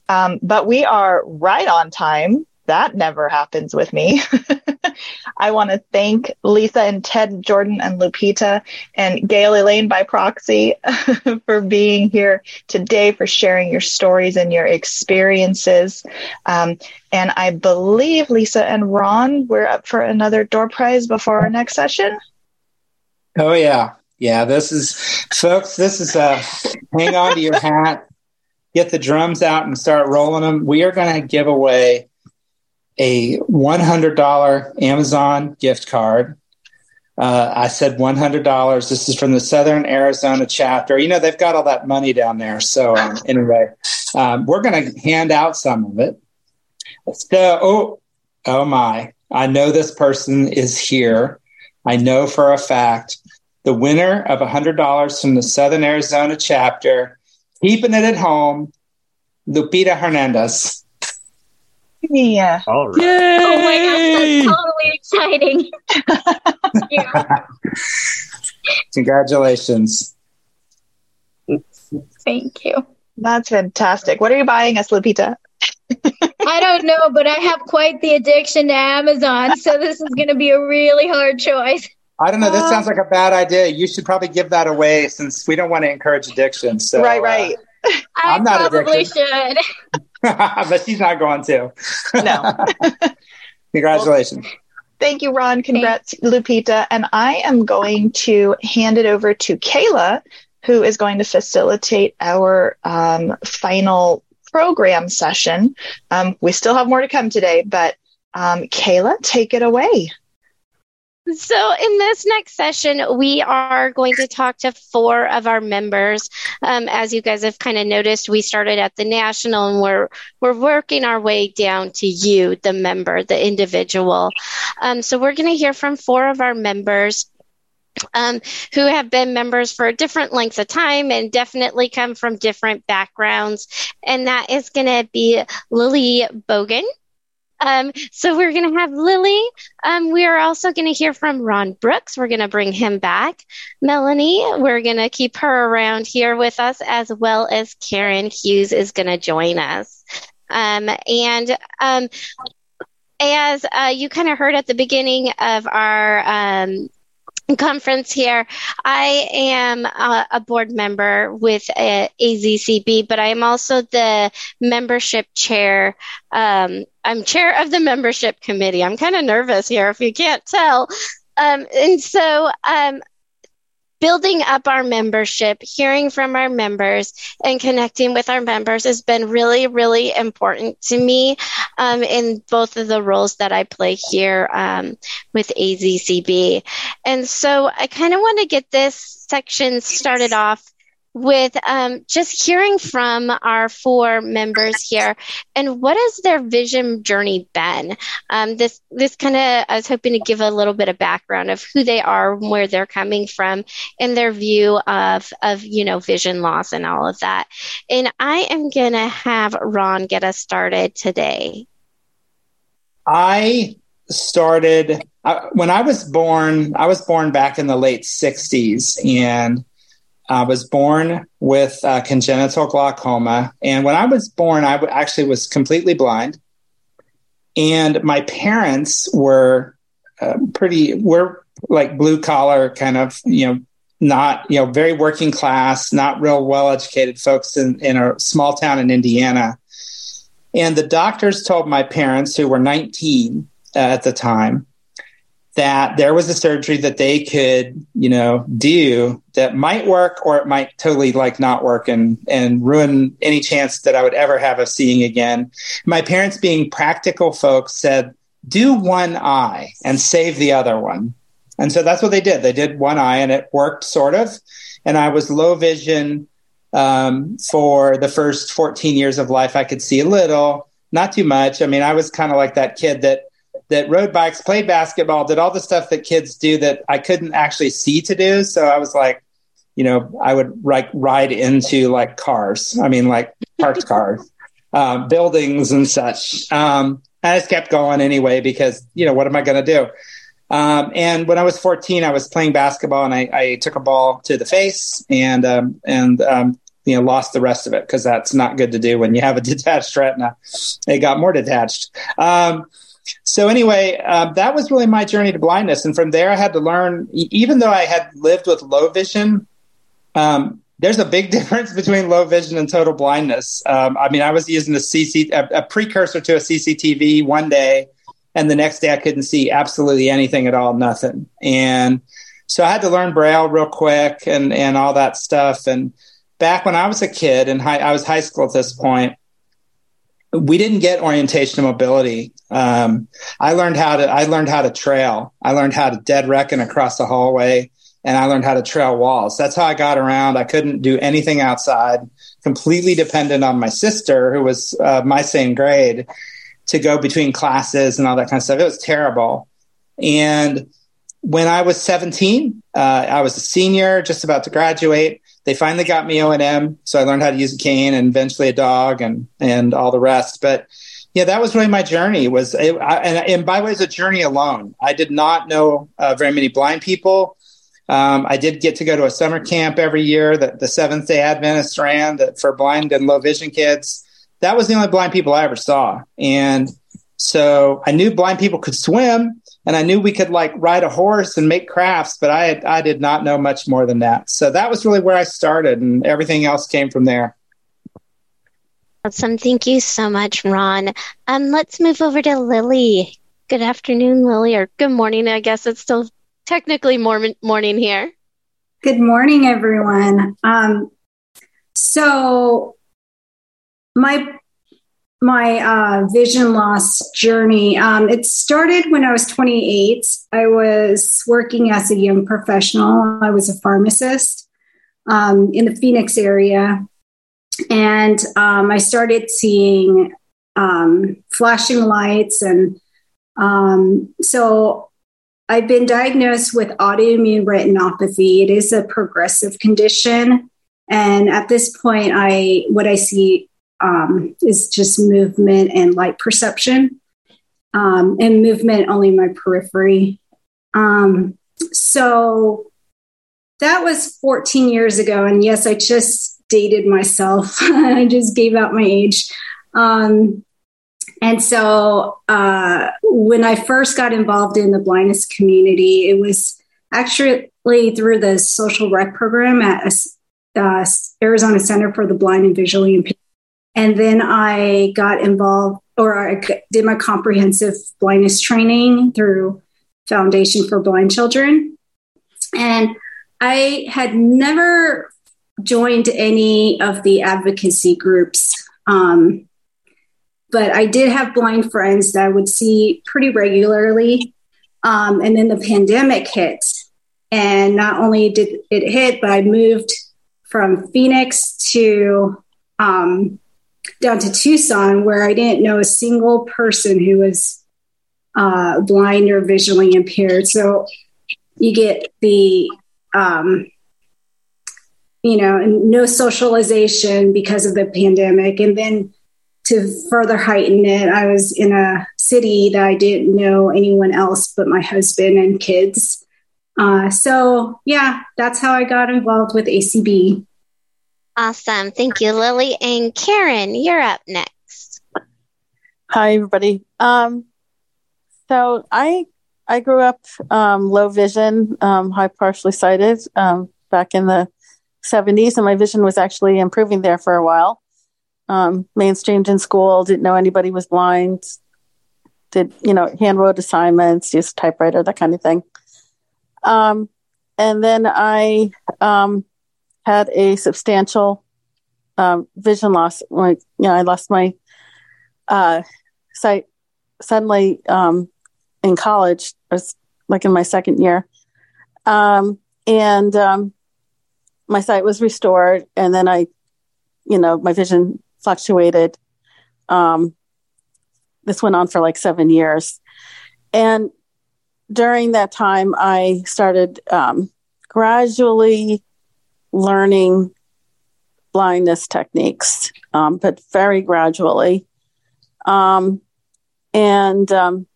um, but we are right on time. That never happens with me. I want to thank Lisa and Ted, Jordan and Lupita, and Gail Elaine by proxy for being here today, for sharing your stories and your experiences. Um, and I believe Lisa and Ron, we're up for another door prize before our next session. Oh, yeah. Yeah, this is, folks, this is a hang on to your hat, get the drums out and start rolling them. We are going to give away a $100 Amazon gift card. Uh, I said $100. This is from the Southern Arizona chapter. You know, they've got all that money down there. So, um, anyway, um, we're going to hand out some of it. So, oh, oh my. I know this person is here. I know for a fact the winner of $100 from the Southern Arizona chapter, keeping it at home, Lupita Hernandez. Yeah. All right. Yay! Oh my gosh, that's totally exciting. yeah. Congratulations. Thank you. That's fantastic. What are you buying us, Lupita? I don't know, but I have quite the addiction to Amazon, so this is going to be a really hard choice. I don't know. This sounds like a bad idea. You should probably give that away since we don't want to encourage addiction. So, right, right. Uh, I I'm not probably addicted. should. but she's not going to. No. Congratulations. Thank you, Ron. Congrats, Lupita. And I am going to hand it over to Kayla, who is going to facilitate our um, final program session. Um, we still have more to come today, but um, Kayla, take it away. So, in this next session, we are going to talk to four of our members. Um, as you guys have kind of noticed, we started at the national and we're, we're working our way down to you, the member, the individual. Um, so, we're going to hear from four of our members. Um, who have been members for a different length of time and definitely come from different backgrounds. And that is going to be Lily Bogan. Um, so we're going to have Lily. Um, we are also going to hear from Ron Brooks. We're going to bring him back. Melanie, we're going to keep her around here with us, as well as Karen Hughes is going to join us. Um, and um, as uh, you kind of heard at the beginning of our um, conference here. I am a, a board member with uh, AZCB, but I am also the membership chair. Um, I'm chair of the membership committee. I'm kind of nervous here if you can't tell. Um, and so um, building up our membership, hearing from our members, and connecting with our members has been really, really important to me um, in both of the roles that I play here um, with AZCB. And so I kind of want to get this section started off with um, just hearing from our four members here. And what has their vision journey been? Um, this this kind of i was hoping to give a little bit of background of who they are and where they're coming from and their view of of you know vision loss and all of that. And i am gonna have ron get us started today. I started I, when I was born. I was born back in the late '60s, and I was born with uh, congenital glaucoma. And when I was born, I w- actually was completely blind. And my parents were uh, pretty, were like blue collar kind of, you know, not, you know, very working class, not real well educated folks in, in a small town in Indiana. And the doctors told my parents, who were 19 uh, at the time, that there was a surgery that they could, you know, do that might work or it might totally like not work and and ruin any chance that I would ever have of seeing again. My parents being practical folks said, do one eye and save the other one. And so that's what they did. They did one eye and it worked sort of. And I was low vision um, for the first 14 years of life. I could see a little, not too much. I mean, I was kind of like that kid that that rode bikes, played basketball, did all the stuff that kids do that I couldn't actually see to do. So I was like, you know, I would like ride into like cars. I mean, like parked cars, um, buildings and such. Um, I just kept going anyway because you know what am I going to do? Um, and when I was 14, I was playing basketball and I, I took a ball to the face and um, and um, you know lost the rest of it because that's not good to do when you have a detached retina. It got more detached. Um, so anyway, uh, that was really my journey to blindness, and from there I had to learn. Even though I had lived with low vision, um, there's a big difference between low vision and total blindness. Um, I mean, I was using a CC a, a, precursor to a CCTV one day, and the next day I couldn't see absolutely anything at all, nothing. And so I had to learn Braille real quick and and all that stuff. And back when I was a kid and I was high school at this point, we didn't get orientation and mobility. Um, I learned how to I learned how to trail. I learned how to dead reckon across the hallway, and I learned how to trail walls. That's how I got around. I couldn't do anything outside. Completely dependent on my sister, who was uh, my same grade, to go between classes and all that kind of stuff. It was terrible. And when I was 17, uh, I was a senior, just about to graduate they finally got me O&M, so I learned how to use a cane and eventually a dog and and all the rest. But yeah, that was really my journey. Was it, I, and, and by the way, it's a journey alone. I did not know uh, very many blind people. Um, I did get to go to a summer camp every year that the Seventh Day Adventist ran that for blind and low vision kids. That was the only blind people I ever saw, and so I knew blind people could swim and I knew we could like ride a horse and make crafts, but I I did not know much more than that. So that was really where I started, and everything else came from there. Awesome, thank you so much, Ron. Um, let's move over to Lily. Good afternoon, Lily, or good morning. I guess it's still technically morning morning here. Good morning, everyone. Um, so my my uh, vision loss journey. Um, it started when I was 28. I was working as a young professional. I was a pharmacist um, in the Phoenix area. And um, I started seeing um, flashing lights. And um, so I've been diagnosed with autoimmune retinopathy. It is a progressive condition. And at this point, I what I see um, is just movement and light perception, um, and movement only my periphery. Um, so that was 14 years ago. And yes, I just dated myself. I just gave out my age. Um, and so uh, when I first got involved in the blindness community, it was actually through the social rec program at uh, Arizona Center for the Blind and Visually Impaired and then I got involved or I did my comprehensive blindness training through Foundation for Blind Children. And I had never joined any of the advocacy groups. Um, but I did have blind friends that I would see pretty regularly. Um, and then the pandemic hit. And not only did it hit, but I moved from Phoenix to um, down to Tucson, where I didn't know a single person who was uh, blind or visually impaired. So you get the, um, you know, no socialization because of the pandemic. And then to further heighten it, I was in a city that I didn't know anyone else but my husband and kids. Uh, so, yeah, that's how I got involved with ACB. Awesome. Thank you, Lily. And Karen, you're up next. Hi, everybody. Um, so I I grew up um, low vision, um, high partially sighted um, back in the 70s, and my vision was actually improving there for a while. Um, mainstreamed in school, didn't know anybody was blind. did you know hand wrote assignments, used typewriter, that kind of thing. Um, and then I had a substantial um, vision loss. Like you know, I lost my uh, sight suddenly um, in college. I was like in my second year, um, and um, my sight was restored, and then I, you know, my vision fluctuated. Um, this went on for like seven years, and during that time, I started um, gradually learning blindness techniques, um, but very gradually. Um, and um,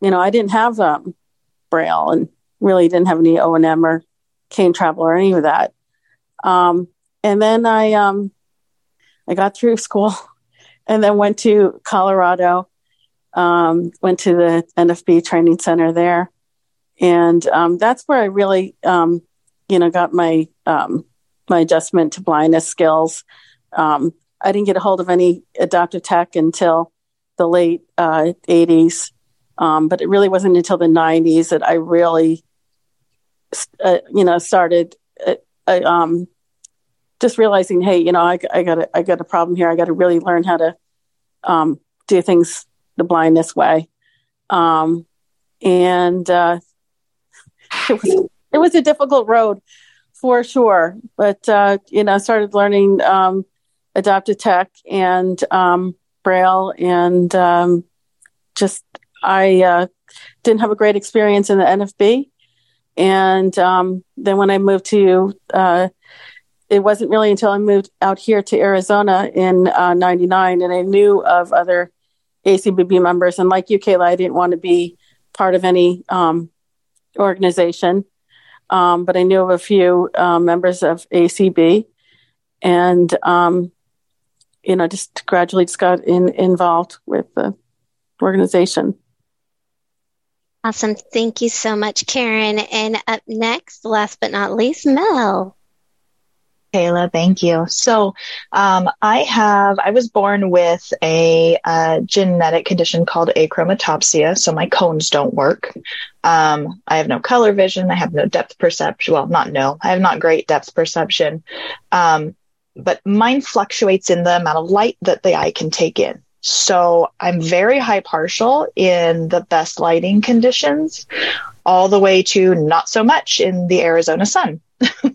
you know, I didn't have um, Braille, and really didn't have any O and M or cane travel or any of that. Um, and then I um, I got through school, and then went to Colorado. Went to the NFB training center there, and that's where I really, um, you know, got my um, my adjustment to blindness skills. Um, I didn't get a hold of any adaptive tech until the late uh, 80s, um, but it really wasn't until the 90s that I really, uh, you know, started uh, uh, um, just realizing, hey, you know, I, I got a, I got a problem here. I got to really learn how to um, do things the blindness way. Um, and uh, it was it was a difficult road for sure. But uh, you know, I started learning um, adaptive tech and um, Braille, and um, just I uh, didn't have a great experience in the NFB. And um, then when I moved to, uh, it wasn't really until I moved out here to Arizona in '99, uh, and I knew of other ACBB members. And like you, Kayla, I didn't want to be part of any um, organization. Um, but I knew of a few uh, members of ACB, and um, you know, just gradually just got in, involved with the organization. Awesome. Thank you so much, Karen. And up next, last but not least, Mel. Kayla, thank you. So, um, I have, I was born with a, genetic condition called achromatopsia. So my cones don't work. Um, I have no color vision. I have no depth perception. Well, not no, I have not great depth perception. Um, but mine fluctuates in the amount of light that the eye can take in. So I'm very high partial in the best lighting conditions, all the way to not so much in the Arizona sun.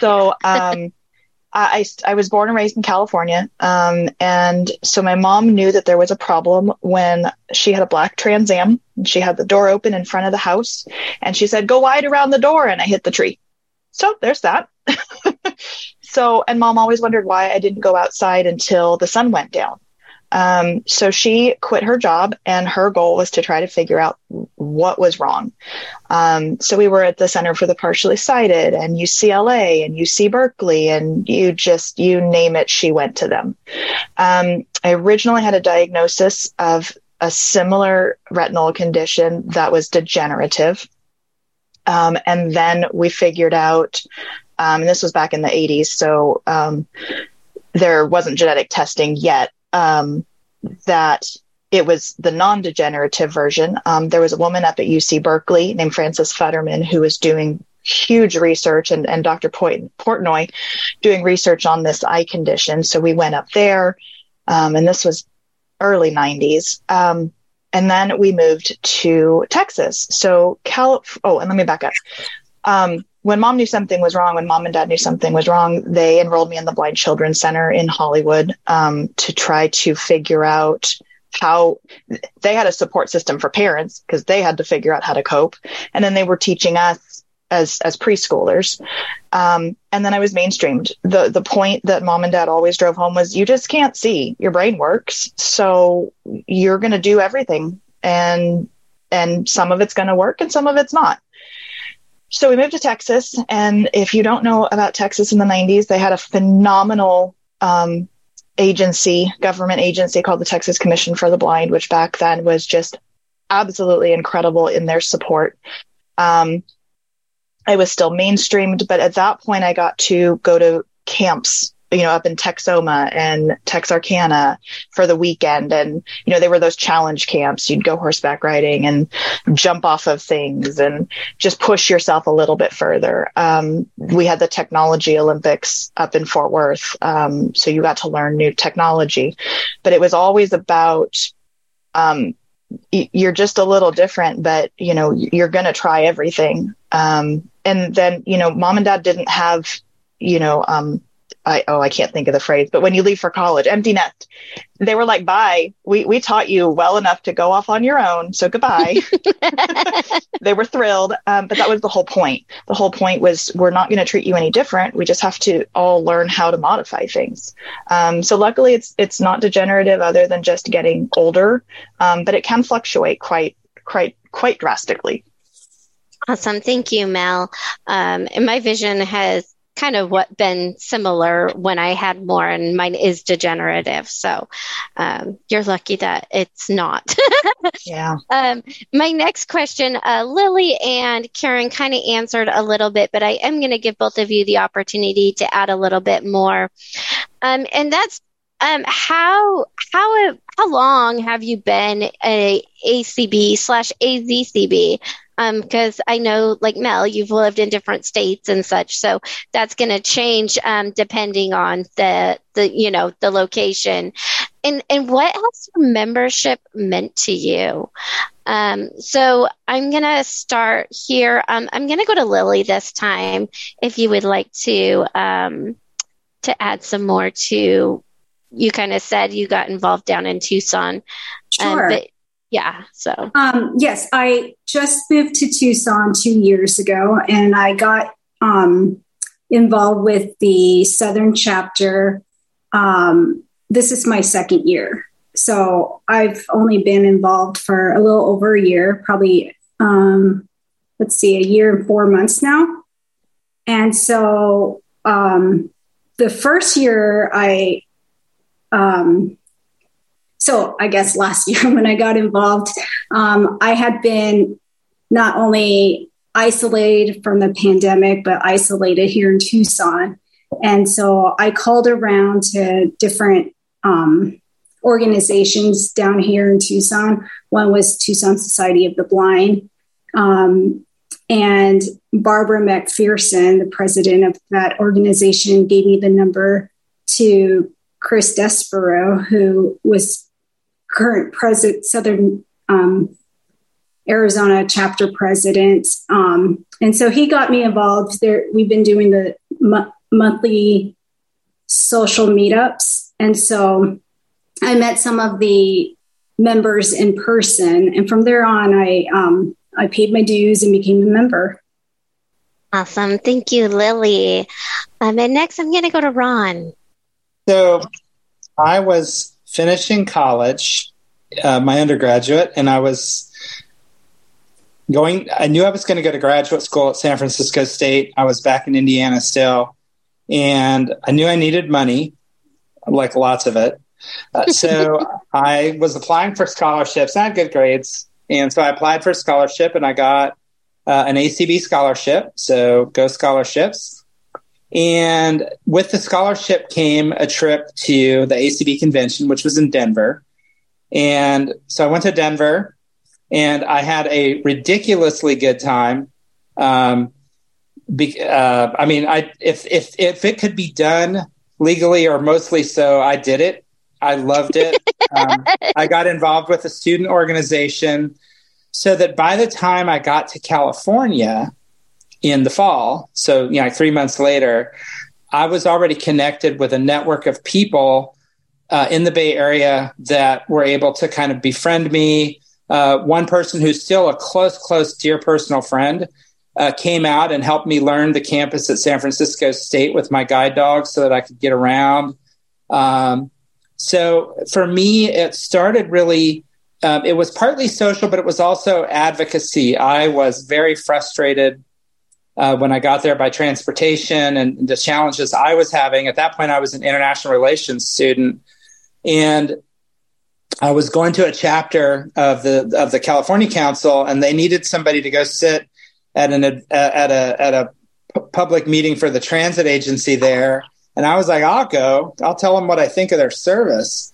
so um, I, I was born and raised in California. Um, and so my mom knew that there was a problem when she had a black Trans Am and she had the door open in front of the house. And she said, Go wide around the door. And I hit the tree. So there's that. so, and mom always wondered why I didn't go outside until the sun went down. Um, so she quit her job, and her goal was to try to figure out what was wrong. Um, so we were at the Center for the Partially Sighted and UCLA and UC Berkeley, and you just you name it, she went to them. Um, I originally had a diagnosis of a similar retinal condition that was degenerative. Um, and then we figured out, um, and this was back in the 80s, so um, there wasn't genetic testing yet, um, that it was the non-degenerative version. Um, there was a woman up at UC Berkeley named Frances Futterman who was doing huge research and, and Dr. Portnoy doing research on this eye condition. So we went up there, um, and this was early 90s. Um, and then we moved to Texas. So Cal. Oh, and let me back up. Um, when mom knew something was wrong, when mom and dad knew something was wrong, they enrolled me in the Blind Children's Center in Hollywood um, to try to figure out how they had a support system for parents because they had to figure out how to cope. And then they were teaching us as as preschoolers. Um, and then I was mainstreamed. The the point that mom and dad always drove home was you just can't see. Your brain works. So you're gonna do everything and and some of it's gonna work and some of it's not so we moved to Texas, and if you don't know about Texas in the 90s, they had a phenomenal um, agency, government agency called the Texas Commission for the Blind, which back then was just absolutely incredible in their support. Um, I was still mainstreamed, but at that point, I got to go to camps you know, up in Texoma and Texarkana for the weekend. And, you know, they were those challenge camps. You'd go horseback riding and jump off of things and just push yourself a little bit further. Um, we had the technology Olympics up in Fort Worth. Um, so you got to learn new technology, but it was always about, um, you're just a little different, but you know, you're going to try everything. Um, and then, you know, mom and dad didn't have, you know, um, I oh I can't think of the phrase, but when you leave for college, empty nest. They were like, "Bye. We we taught you well enough to go off on your own, so goodbye." they were thrilled, um, but that was the whole point. The whole point was we're not going to treat you any different. We just have to all learn how to modify things. Um, so luckily, it's it's not degenerative, other than just getting older, um, but it can fluctuate quite quite quite drastically. Awesome. Thank you, Mel. Um, and my vision has kind of what been similar when I had more, and mine is degenerative. So um, you're lucky that it's not. yeah. Um, my next question, uh, Lily and Karen kind of answered a little bit, but I am going to give both of you the opportunity to add a little bit more. Um, and that's um, how how how long have you been a ACB slash AZCB? because um, I know, like Mel, you've lived in different states and such, so that's going to change um, depending on the the you know the location. And and what has membership meant to you? Um, so I'm gonna start here. Um, I'm gonna go to Lily this time. If you would like to um, to add some more to, you kind of said you got involved down in Tucson. Um, sure. but yeah so um, yes i just moved to tucson two years ago and i got um, involved with the southern chapter um, this is my second year so i've only been involved for a little over a year probably um, let's see a year and four months now and so um, the first year i um, so I guess last year when I got involved, um, I had been not only isolated from the pandemic, but isolated here in Tucson. And so I called around to different um, organizations down here in Tucson. One was Tucson Society of the Blind. Um, and Barbara McPherson, the president of that organization, gave me the number to Chris Despero, who was current president, Southern um, Arizona chapter president. Um, and so he got me involved there. We've been doing the mo- monthly social meetups. And so I met some of the members in person. And from there on, I, um, I paid my dues and became a member. Awesome. Thank you, Lily. Um, and next, I'm going to go to Ron. So I was finishing college, uh, my undergraduate, and I was going. I knew I was going to go to graduate school at San Francisco State. I was back in Indiana still, and I knew I needed money, like lots of it. Uh, so I was applying for scholarships. I had good grades, and so I applied for a scholarship, and I got uh, an ACB scholarship. So go scholarships. And with the scholarship came a trip to the ACB convention, which was in Denver. And so I went to Denver and I had a ridiculously good time. Um, be, uh, I mean, I, if, if, if it could be done legally or mostly so, I did it. I loved it. um, I got involved with a student organization so that by the time I got to California, in the fall. So, you know, three months later, I was already connected with a network of people uh, in the Bay Area that were able to kind of befriend me. Uh, one person who's still a close, close, dear personal friend uh, came out and helped me learn the campus at San Francisco State with my guide dog so that I could get around. Um, so for me, it started really. Um, it was partly social, but it was also advocacy. I was very frustrated uh, when I got there by transportation and the challenges I was having. At that point, I was an international relations student, and I was going to a chapter of the of the California Council, and they needed somebody to go sit at an at a at a public meeting for the transit agency there. And I was like, I'll go. I'll tell them what I think of their service.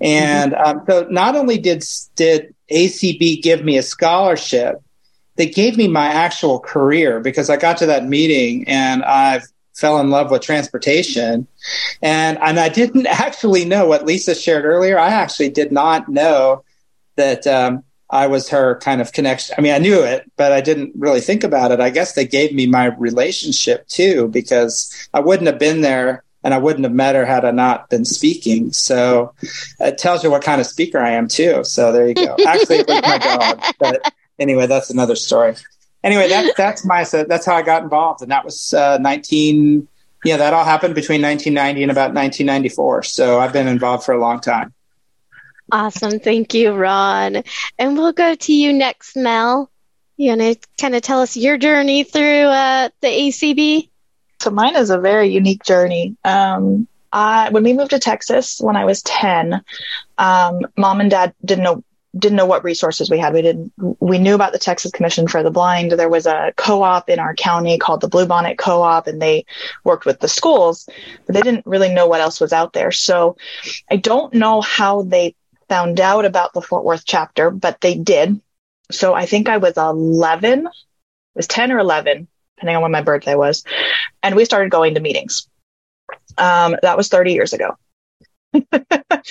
And um, so not only did did ACB give me a scholarship, they gave me my actual career because I got to that meeting and I fell in love with transportation. And and I didn't actually know what Lisa shared earlier. I actually did not know that um, I was her kind of connection. I mean, I knew it, but I didn't really think about it. I guess they gave me my relationship too, because I wouldn't have been there and I wouldn't have met her had I not been speaking. So it tells you what kind of speaker I am too. So there you go. Actually, it was my dog, but anyway, that's another story. Anyway, that, that's my, that's how I got involved. And that was uh, 19, yeah, that all happened between 1990 and about 1994. So I've been involved for a long time. Awesome. Thank you, Ron. And we'll go to you next, Mel. You want to kind of tell us your journey through uh, the ACB? So mine is a very unique journey. Um, I, when we moved to Texas when I was 10, um, mom and dad didn't know didn't know what resources we had. We didn't we knew about the Texas Commission for the Blind. There was a co-op in our county called the Bluebonnet Co-op and they worked with the schools, but they didn't really know what else was out there. So I don't know how they found out about the Fort Worth chapter, but they did. So I think I was 11, it was 10 or 11, depending on when my birthday was. And we started going to meetings. Um, that was 30 years ago.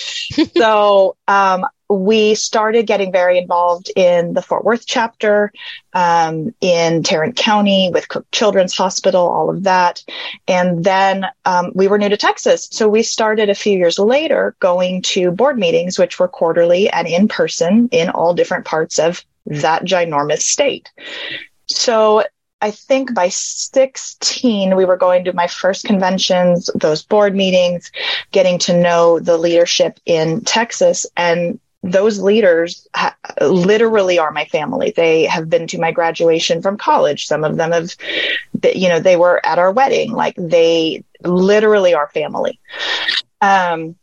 so um, we started getting very involved in the Fort Worth chapter, um, in Tarrant County with Cook Children's Hospital, all of that. And then um, we were new to Texas. So we started a few years later going to board meetings, which were quarterly and in person in all different parts of that ginormous state. So I think by 16, we were going to my first conventions, those board meetings, getting to know the leadership in Texas. And those leaders ha- literally are my family. They have been to my graduation from college. Some of them have, you know, they were at our wedding. Like they literally are family. Um,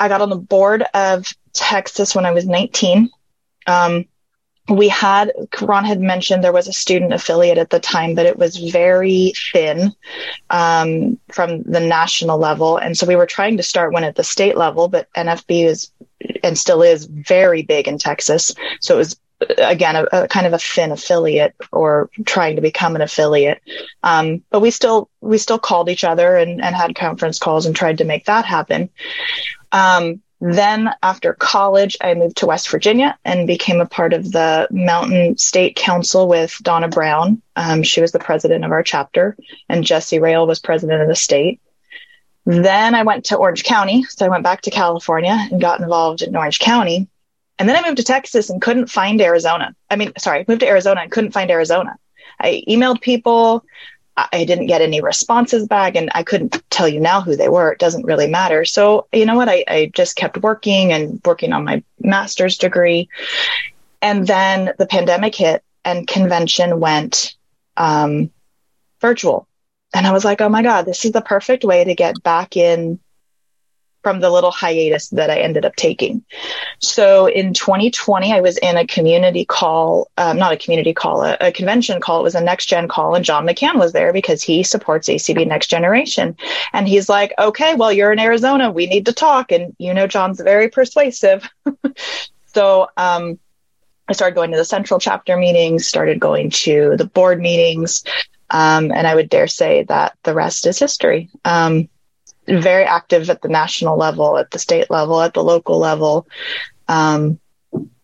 I got on the board of Texas when I was 19. Um, we had ron had mentioned there was a student affiliate at the time but it was very thin um, from the national level and so we were trying to start one at the state level but nfb is and still is very big in texas so it was again a, a kind of a thin affiliate or trying to become an affiliate um, but we still we still called each other and, and had conference calls and tried to make that happen um, then, after college, I moved to West Virginia and became a part of the Mountain State Council with Donna Brown. Um, she was the president of our chapter, and Jesse Rail was president of the state. Then I went to Orange County. So I went back to California and got involved in Orange County. And then I moved to Texas and couldn't find Arizona. I mean, sorry, moved to Arizona and couldn't find Arizona. I emailed people. I didn't get any responses back and I couldn't tell you now who they were. It doesn't really matter. So, you know what? I, I just kept working and working on my master's degree. And then the pandemic hit and convention went um, virtual. And I was like, oh my God, this is the perfect way to get back in from the little hiatus that I ended up taking. So in 2020, I was in a community call, um, not a community call, a, a, convention call. It was a next gen call, and John McCann was there because he supports ACB Next Generation. And he's like, okay, well, you're in Arizona. We need to talk. And you know, John's very persuasive. so, um, I started going to the central chapter meetings, started going to the board meetings. Um, and I would dare say that the rest is history. Um, very active at the national level, at the state level, at the local level. Um,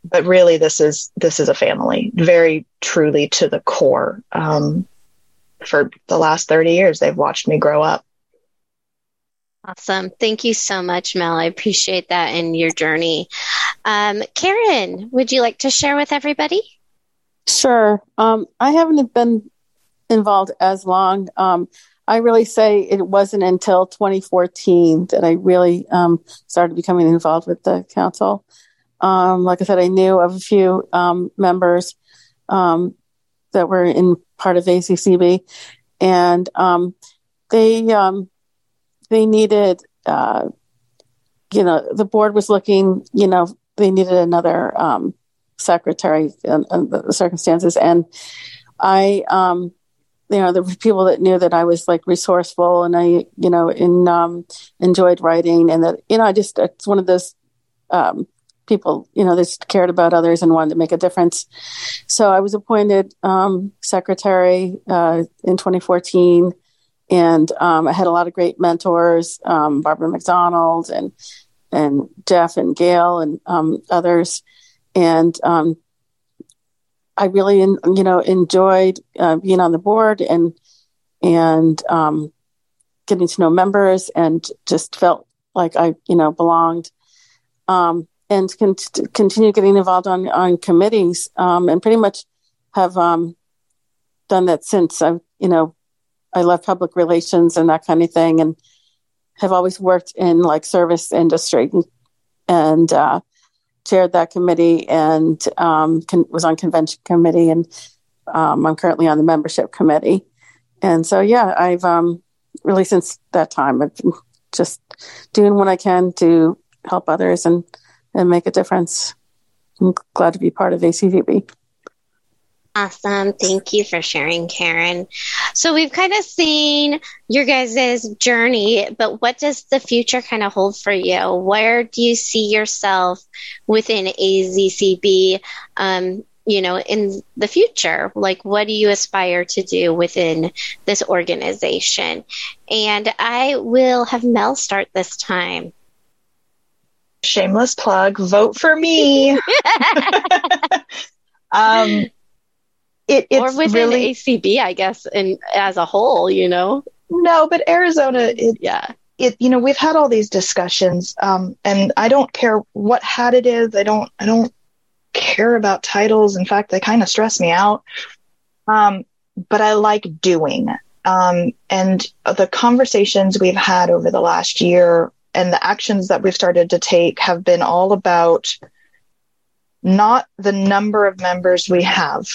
but really, this is this is a family, very truly to the core. Um, for the last thirty years, they've watched me grow up. Awesome. Thank you so much, Mel. I appreciate that in your journey. Um, Karen, would you like to share with everybody? Sure. Um, I haven't been involved as long. Um, I really say it wasn't until 2014 that I really um, started becoming involved with the council. Um, like I said, I knew of a few um, members um, that were in part of AZCB, and um, they um, they needed, uh, you know, the board was looking, you know, they needed another secretary in, the circumstances, and I you know, the people that knew that I was like resourceful and I, you know, in um, enjoyed writing and that, you know, I just it's one of those um, people, you know, that cared about others and wanted to make a difference. So I was appointed um, secretary uh, in 2014, and um, I had a lot of great mentors, um, Barbara McDonald and and Jeff and Gail and um, others, and um, I really, you know, enjoyed uh, being on the board and and um, getting to know members, and just felt like I, you know, belonged. Um, and con- continue getting involved on on committees, um, and pretty much have um, done that since I, you know, I love public relations and that kind of thing, and have always worked in like service industry, and uh, chaired that committee and um, con- was on convention committee, and um, I'm currently on the membership committee. And so, yeah, I've um, really since that time I've been just doing what I can to help others and and make a difference. I'm glad to be part of AZCB. Awesome. Thank you for sharing, Karen. So we've kind of seen your guys' journey, but what does the future kind of hold for you? Where do you see yourself within AZCB, um, you know, in the future? Like, what do you aspire to do within this organization? And I will have Mel start this time. Shameless plug, vote for me. um, it, it's or within really, ACB, I guess, and as a whole, you know. No, but Arizona, it, yeah, it. You know, we've had all these discussions, um, and I don't care what hat it is. I don't. I don't care about titles. In fact, they kind of stress me out. Um, but I like doing. Um, and the conversations we've had over the last year and the actions that we've started to take have been all about not the number of members we have,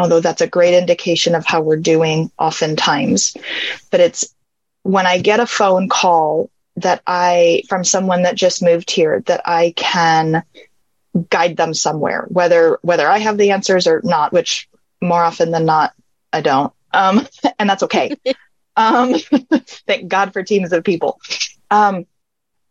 although that's a great indication of how we're doing oftentimes. But it's when I get a phone call that I, from someone that just moved here, that I can guide them somewhere, whether, whether I have the answers or not, which more often than not, I don't. Um, and that's okay. um, thank God for teams of people. Um,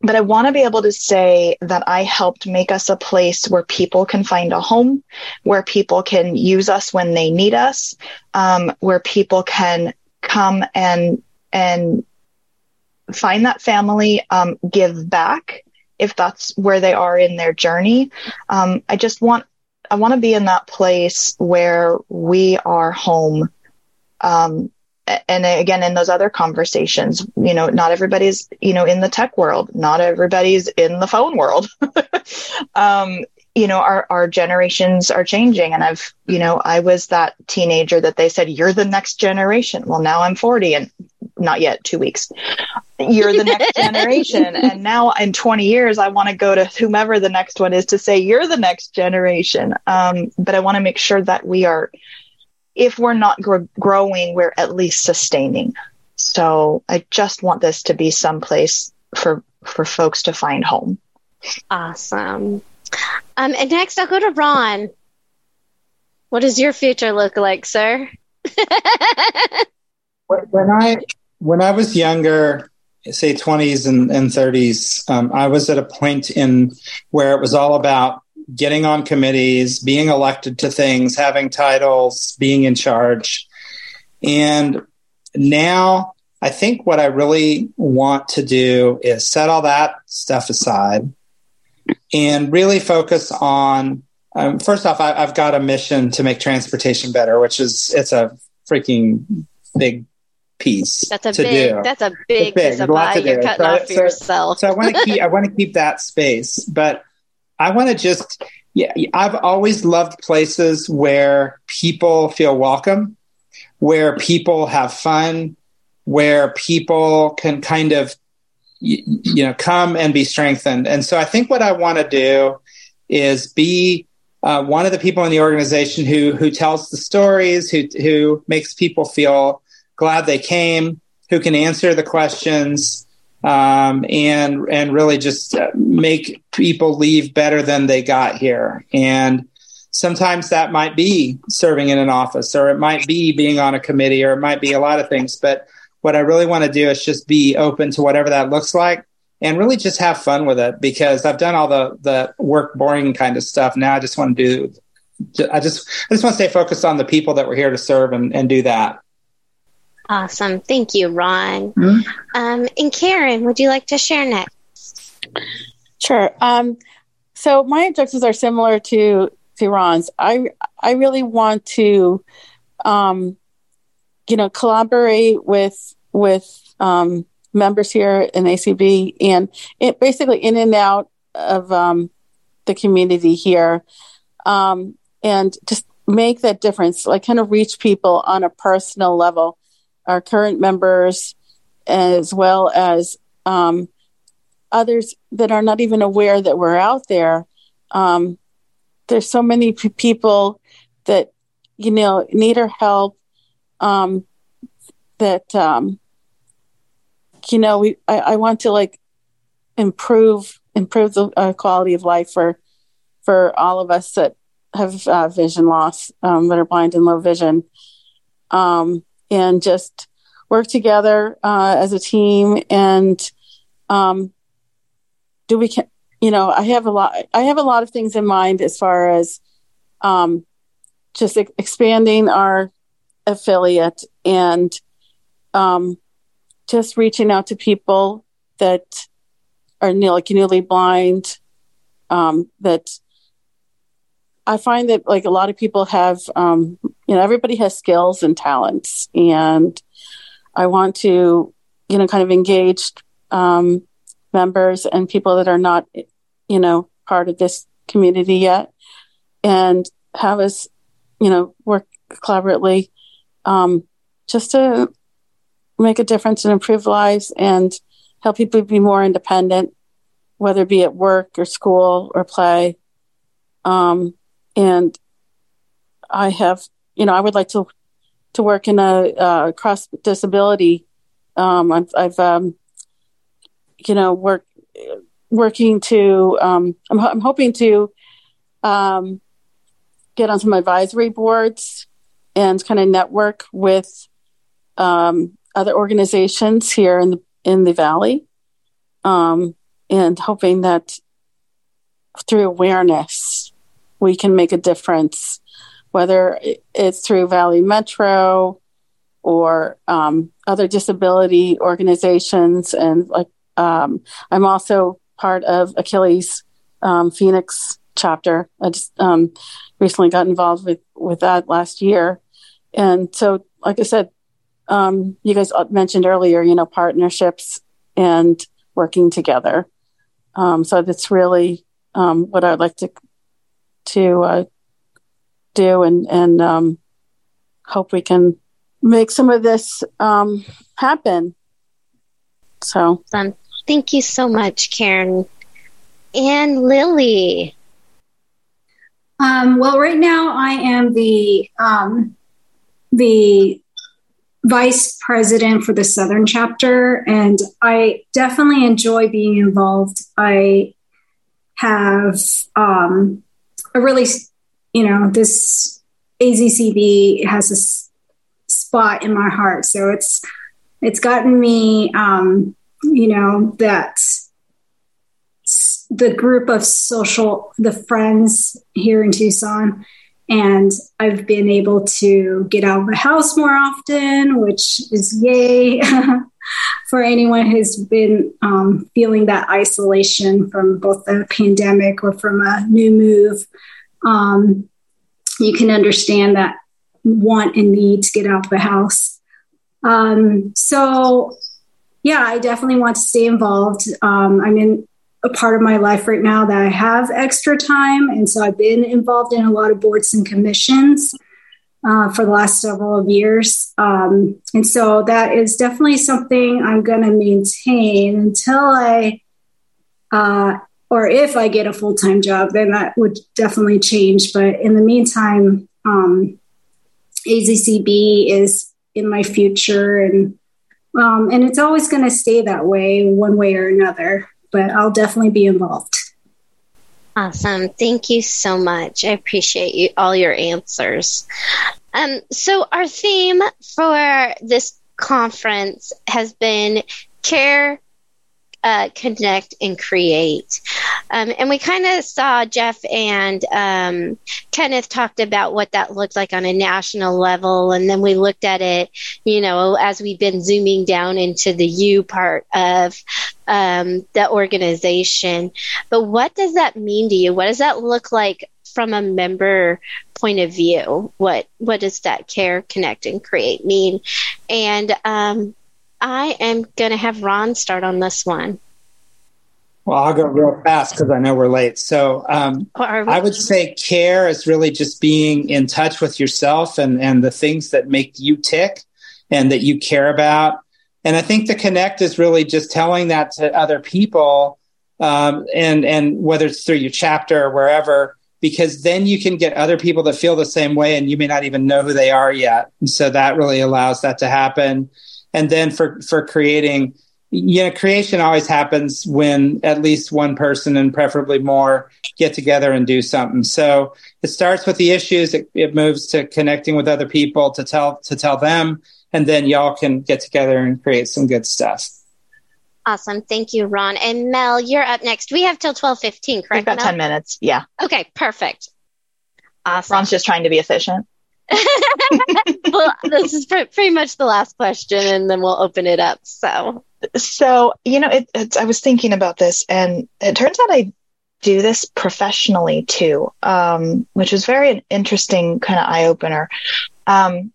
but I want to be able to say that I helped make us a place where people can find a home, where people can use us when they need us, um, where people can come and and find that family, um, give back if that's where they are in their journey. Um, I just want I want to be in that place where we are home um, and again in those other conversations you know not everybody's you know in the tech world not everybody's in the phone world. Um, you know our our generations are changing and i've you know i was that teenager that they said you're the next generation. Well now i'm 40 and not yet 2 weeks. You're the next generation and now in 20 years i want to go to whomever the next one is to say you're the next generation. Um, but i want to make sure that we are if we're not gr- growing, we're at least sustaining. So I just want this to be someplace for for folks to find home. Awesome. Um, and next, I'll go to Ron. What does your future look like, sir? when I when I was younger, say twenties and, and 30s, um, I was at a point in where it was all about getting on committees, being elected to things, having titles, being in charge. And now I think what I really want to do is set all that stuff aside and really focus on. Um, first off, I, I've got a mission to make transportation better, which is it's a freaking big piece. That's a to big. do. That's a big, big, piece of pie you're cutting So- off for so- yourself. So I want to keep I want to keep that space, but I want to just yeah, I've always loved places where people feel welcome, where people have fun, where people can kind of you know come and be strengthened. And so I think what I want to do is be uh, one of the people in the organization who who tells the stories, who who makes people feel glad they came, who can answer the questions, um, and and really just uh, make people leave better than they got here. And sometimes that might be serving in an office, or it might be being on a committee, or it might be a lot of things. But what I really want to do is just be open to whatever that looks like and really just have fun with it because I've done all the the work boring kind of stuff. Now I just want to do I just I just want to stay focused on the people that we're here to serve and, and do that. Awesome. Thank you, Ron. Mm-hmm. Um, and Karen, would you like to share next? Sure. Um, so my objectives are similar to to Ron's. I I really want to, um, you know, collaborate with with um, members here in ACB and it basically in and out of um, the community here, um, and just make that difference. Like kind of reach people on a personal level, our current members, as well as um, others that are not even aware that we're out there. Um, there's so many p- people that you know need our help. Um, that um, you know, we I, I want to like improve improve the uh, quality of life for for all of us that have uh, vision loss, um, that are blind and low vision, um, and just work together uh, as a team and um, do we can you know I have a lot I have a lot of things in mind as far as um, just e- expanding our affiliate and um, just reaching out to people that are new, like newly blind. Um, that I find that like a lot of people have, um, you know, everybody has skills and talents, and I want to, you know, kind of engage um, members and people that are not, you know, part of this community yet, and have us, you know, work collaboratively um, just to make a difference and improve lives and help people be more independent, whether it be at work or school or play. Um, and I have, you know, I would like to to work in a uh, cross disability. Um, I've, I've um, you know, work working to. Um, I'm, I'm hoping to um, get on some advisory boards and kind of network with um, other organizations here in the in the valley, um, and hoping that through awareness we can make a difference, whether it's through Valley Metro or um, other disability organizations, and like um, I'm also part of Achilles um, Phoenix chapter. I just um, recently got involved with with that last year, and so like I said, um, you guys mentioned earlier, you know, partnerships and working together. Um, so that's really um, what I'd like to to uh, do, and and um, hope we can make some of this um, happen. So, thank you so much, Karen and Lily. Um, well, right now I am the um, the vice president for the Southern chapter, and I definitely enjoy being involved. I have um, a really, you know, this AZCB has a spot in my heart, so it's it's gotten me, um, you know, that the group of social the friends here in Tucson and I've been able to get out of the house more often, which is yay for anyone who's been um, feeling that isolation from both the pandemic or from a new move. Um, you can understand that want and need to get out of the house. Um, so, yeah, I definitely want to stay involved. Um, I'm in a part of my life right now that I have extra time. And so I've been involved in a lot of boards and commissions uh, for the last several of years. Um, and so that is definitely something I'm going to maintain until I, uh, or if I get a full time job, then that would definitely change. But in the meantime, um, AZCB is in my future and um, and it's always going to stay that way one way or another but I'll definitely be involved. Awesome. Thank you so much. I appreciate you all your answers. Um, so our theme for this conference has been care uh, connect and create. Um, and we kind of saw Jeff and um, Kenneth talked about what that looked like on a national level. And then we looked at it, you know, as we've been zooming down into the U part of um, the organization. But what does that mean to you? What does that look like from a member point of view? What what does that care, connect, and create mean? And um, I am going to have Ron start on this one. Well, I'll go real fast because I know we're late. So um, I would say care is really just being in touch with yourself and, and the things that make you tick and that you care about. And I think the connect is really just telling that to other people um, and, and whether it's through your chapter or wherever, because then you can get other people that feel the same way and you may not even know who they are yet. And so that really allows that to happen and then for for creating you know creation always happens when at least one person and preferably more get together and do something so it starts with the issues it, it moves to connecting with other people to tell to tell them and then y'all can get together and create some good stuff Awesome. Thank you, Ron. And Mel, you're up next. We have till 12:15, correct? We've got Mel? 10 minutes. Yeah. Okay, perfect. Awesome. Ron's just trying to be efficient. well, this is pr- pretty much the last question, and then we'll open it up. So, so you know, it, it's, I was thinking about this, and it turns out I do this professionally too, um, which is very interesting, kind of eye opener. Um,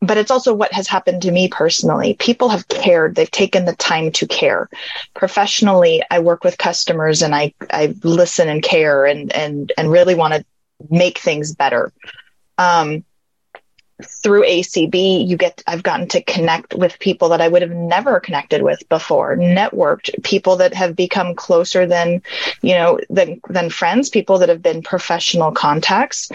but it's also what has happened to me personally. People have cared. They've taken the time to care. Professionally, I work with customers and I, I listen and care and, and, and really want to make things better. Um, through ACB, you get, I've gotten to connect with people that I would have never connected with before, networked people that have become closer than, you know, than, than friends, people that have been professional contacts.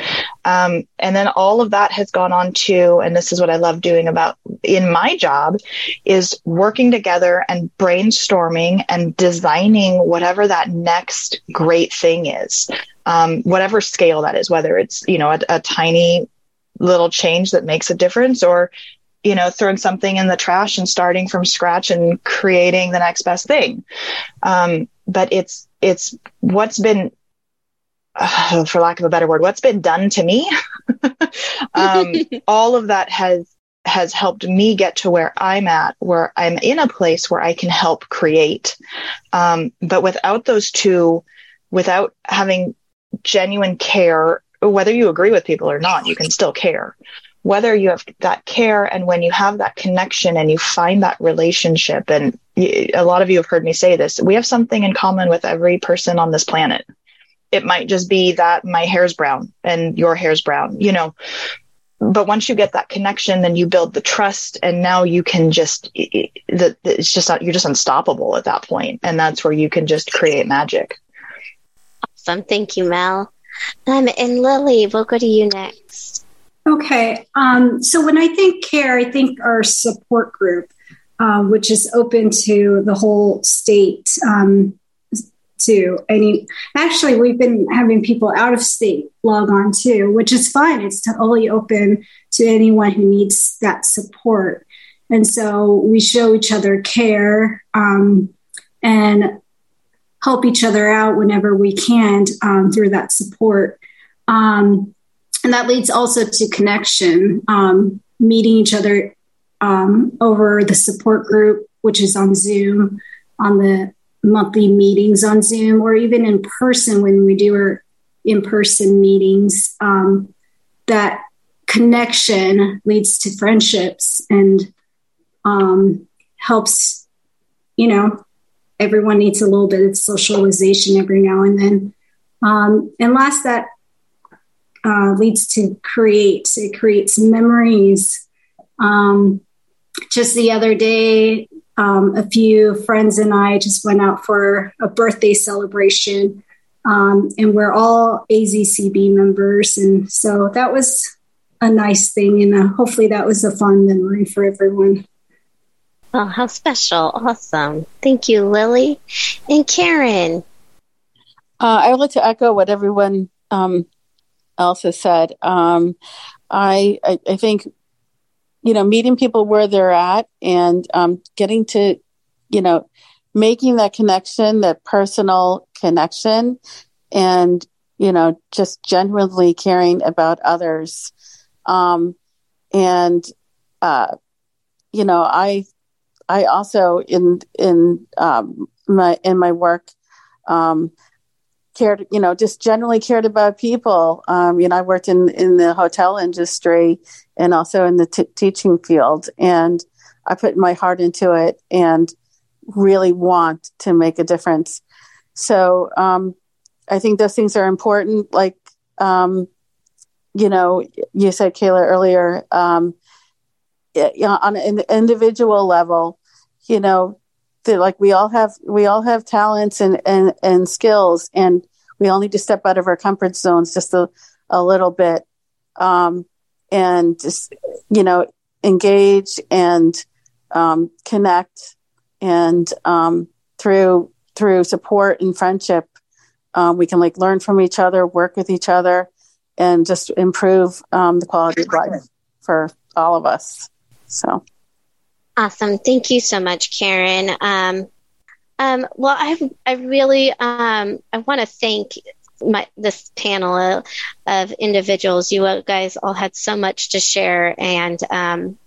Um, and then all of that has gone on to, and this is what I love doing about in my job is working together and brainstorming and designing whatever that next great thing is. Um, whatever scale that is, whether it's, you know, a, a tiny little change that makes a difference or you know throwing something in the trash and starting from scratch and creating the next best thing. Um, but it's it's what's been uh, for lack of a better word what's been done to me um, all of that has has helped me get to where i'm at where i'm in a place where i can help create. Um, but without those two without having genuine care whether you agree with people or not, you can still care. Whether you have that care and when you have that connection and you find that relationship, and a lot of you have heard me say this, we have something in common with every person on this planet. It might just be that my hair's brown and your hair's brown, you know. But once you get that connection, then you build the trust, and now you can just, it's just you're just unstoppable at that point, and that's where you can just create magic. Awesome. Thank you, Mel. Um, and Lily, we'll go to you next. Okay. Um, so when I think care, I think our support group, uh, which is open to the whole state. Um, to any actually we've been having people out of state log on too which is fine it's totally open to anyone who needs that support and so we show each other care um, and help each other out whenever we can um, through that support. Um, and that leads also to connection, um, meeting each other um, over the support group, which is on Zoom, on the monthly meetings on Zoom, or even in person when we do our in person meetings. Um, that connection leads to friendships and um, helps, you know, everyone needs a little bit of socialization every now and then. Um, and last, that uh, leads to create. It creates memories. Um, just the other day, um, a few friends and I just went out for a birthday celebration, um, and we're all AZCB members, and so that was a nice thing, and uh, hopefully that was a fun memory for everyone. Oh, how special. Awesome. Thank you, Lily. And Karen. Uh, I would like to echo what everyone um, else has said. Um, I, I, I think you know meeting people where they're at and um, getting to you know making that connection, that personal connection, and you know just genuinely caring about others. Um, and uh, you know, I I also in in um, my in my work um, cared, you know, just generally cared about people. Um, you know, I worked in in the hotel industry and also in the t- teaching field, and I put my heart into it and really want to make a difference. So um, I think those things are important. Like, um, you know, you said, Kayla, earlier, um, on an individual level, you know, like we all have we all have talents and, and and skills and we all need to step out of our comfort zones just a, a little bit. Um, and just you know engage and um, connect and um, through through support and friendship um, we can like learn from each other work with each other and just improve um, the quality of life for all of us. So awesome thank you so much karen um, um, well, I I really um, I want to thank my this panel of, individuals. You guys all had so much to share, and um,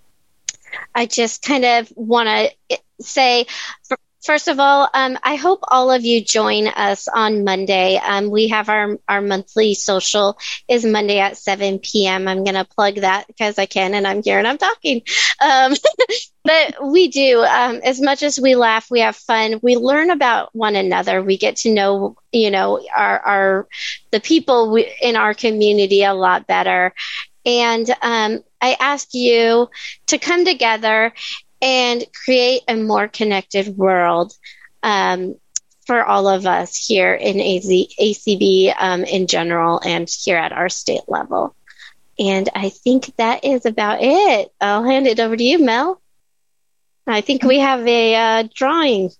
I just kind of want to say. For, First of all, um, I hope all of you join us on Monday. Um, we have our, our monthly social is Monday at 7 p.m. I'm going to plug that because I can and I'm here and I'm talking. Um, but we do, um, as much as we laugh, we have fun. We learn about one another. We get to know, you know, our, our, the people we, in our community a lot better. And, um, I ask you to come together and create a more connected world um, for all of us here in AZ, ACB um, in general and here at our state level. And I think that is about it. I'll hand it over to you, Mel. I think we have a uh, drawing,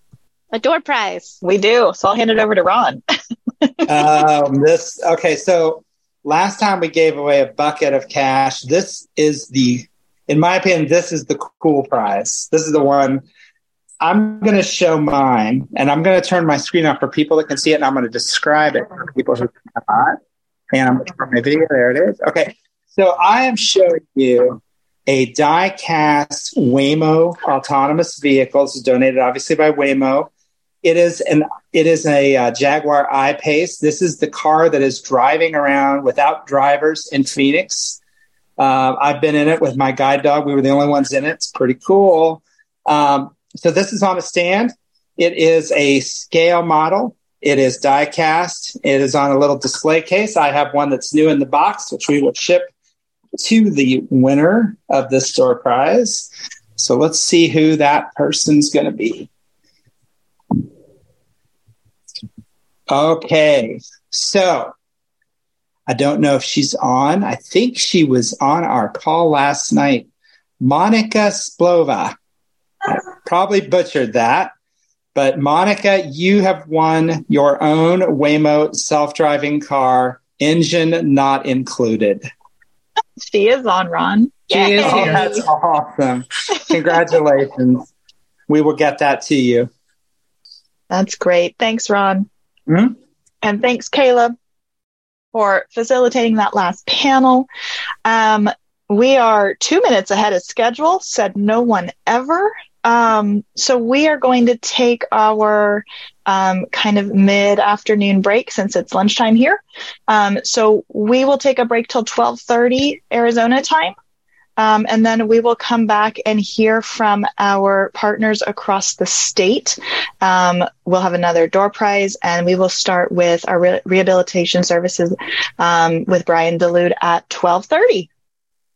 a door prize. We do. So I'll hand it over to Ron. um, this okay. So last time we gave away a bucket of cash. This is the in my opinion, this is the cool prize. This is the one I'm going to show mine, and I'm going to turn my screen off for people that can see it, and I'm going to describe it for people who cannot. And I'm going to turn my video. There it is. Okay. So I am showing you a die-cast Waymo autonomous vehicle. This is donated, obviously, by Waymo. It is an it is a uh, Jaguar I-Pace. This is the car that is driving around without drivers in Phoenix. Uh, I've been in it with my guide dog. We were the only ones in it. It's pretty cool. Um, so this is on a stand. It is a scale model. It is die cast. It is on a little display case. I have one that's new in the box, which we will ship to the winner of this store prize. So let's see who that person's going to be. Okay. So I don't know if she's on. I think she was on our call last night. Monica Splova. I probably butchered that. But Monica, you have won your own Waymo self driving car, engine not included. She is on, Ron. She Yay. is Oh, that's awesome. Congratulations. we will get that to you. That's great. Thanks, Ron. Mm-hmm. And thanks, Caleb for facilitating that last panel. Um, we are two minutes ahead of schedule, said no one ever. Um, so we are going to take our um, kind of mid afternoon break since it's lunchtime here. Um, so we will take a break till 1230 Arizona time. Um, and then we will come back and hear from our partners across the state. Um, we'll have another door prize, and we will start with our re- rehabilitation services um, with Brian Delude at twelve thirty.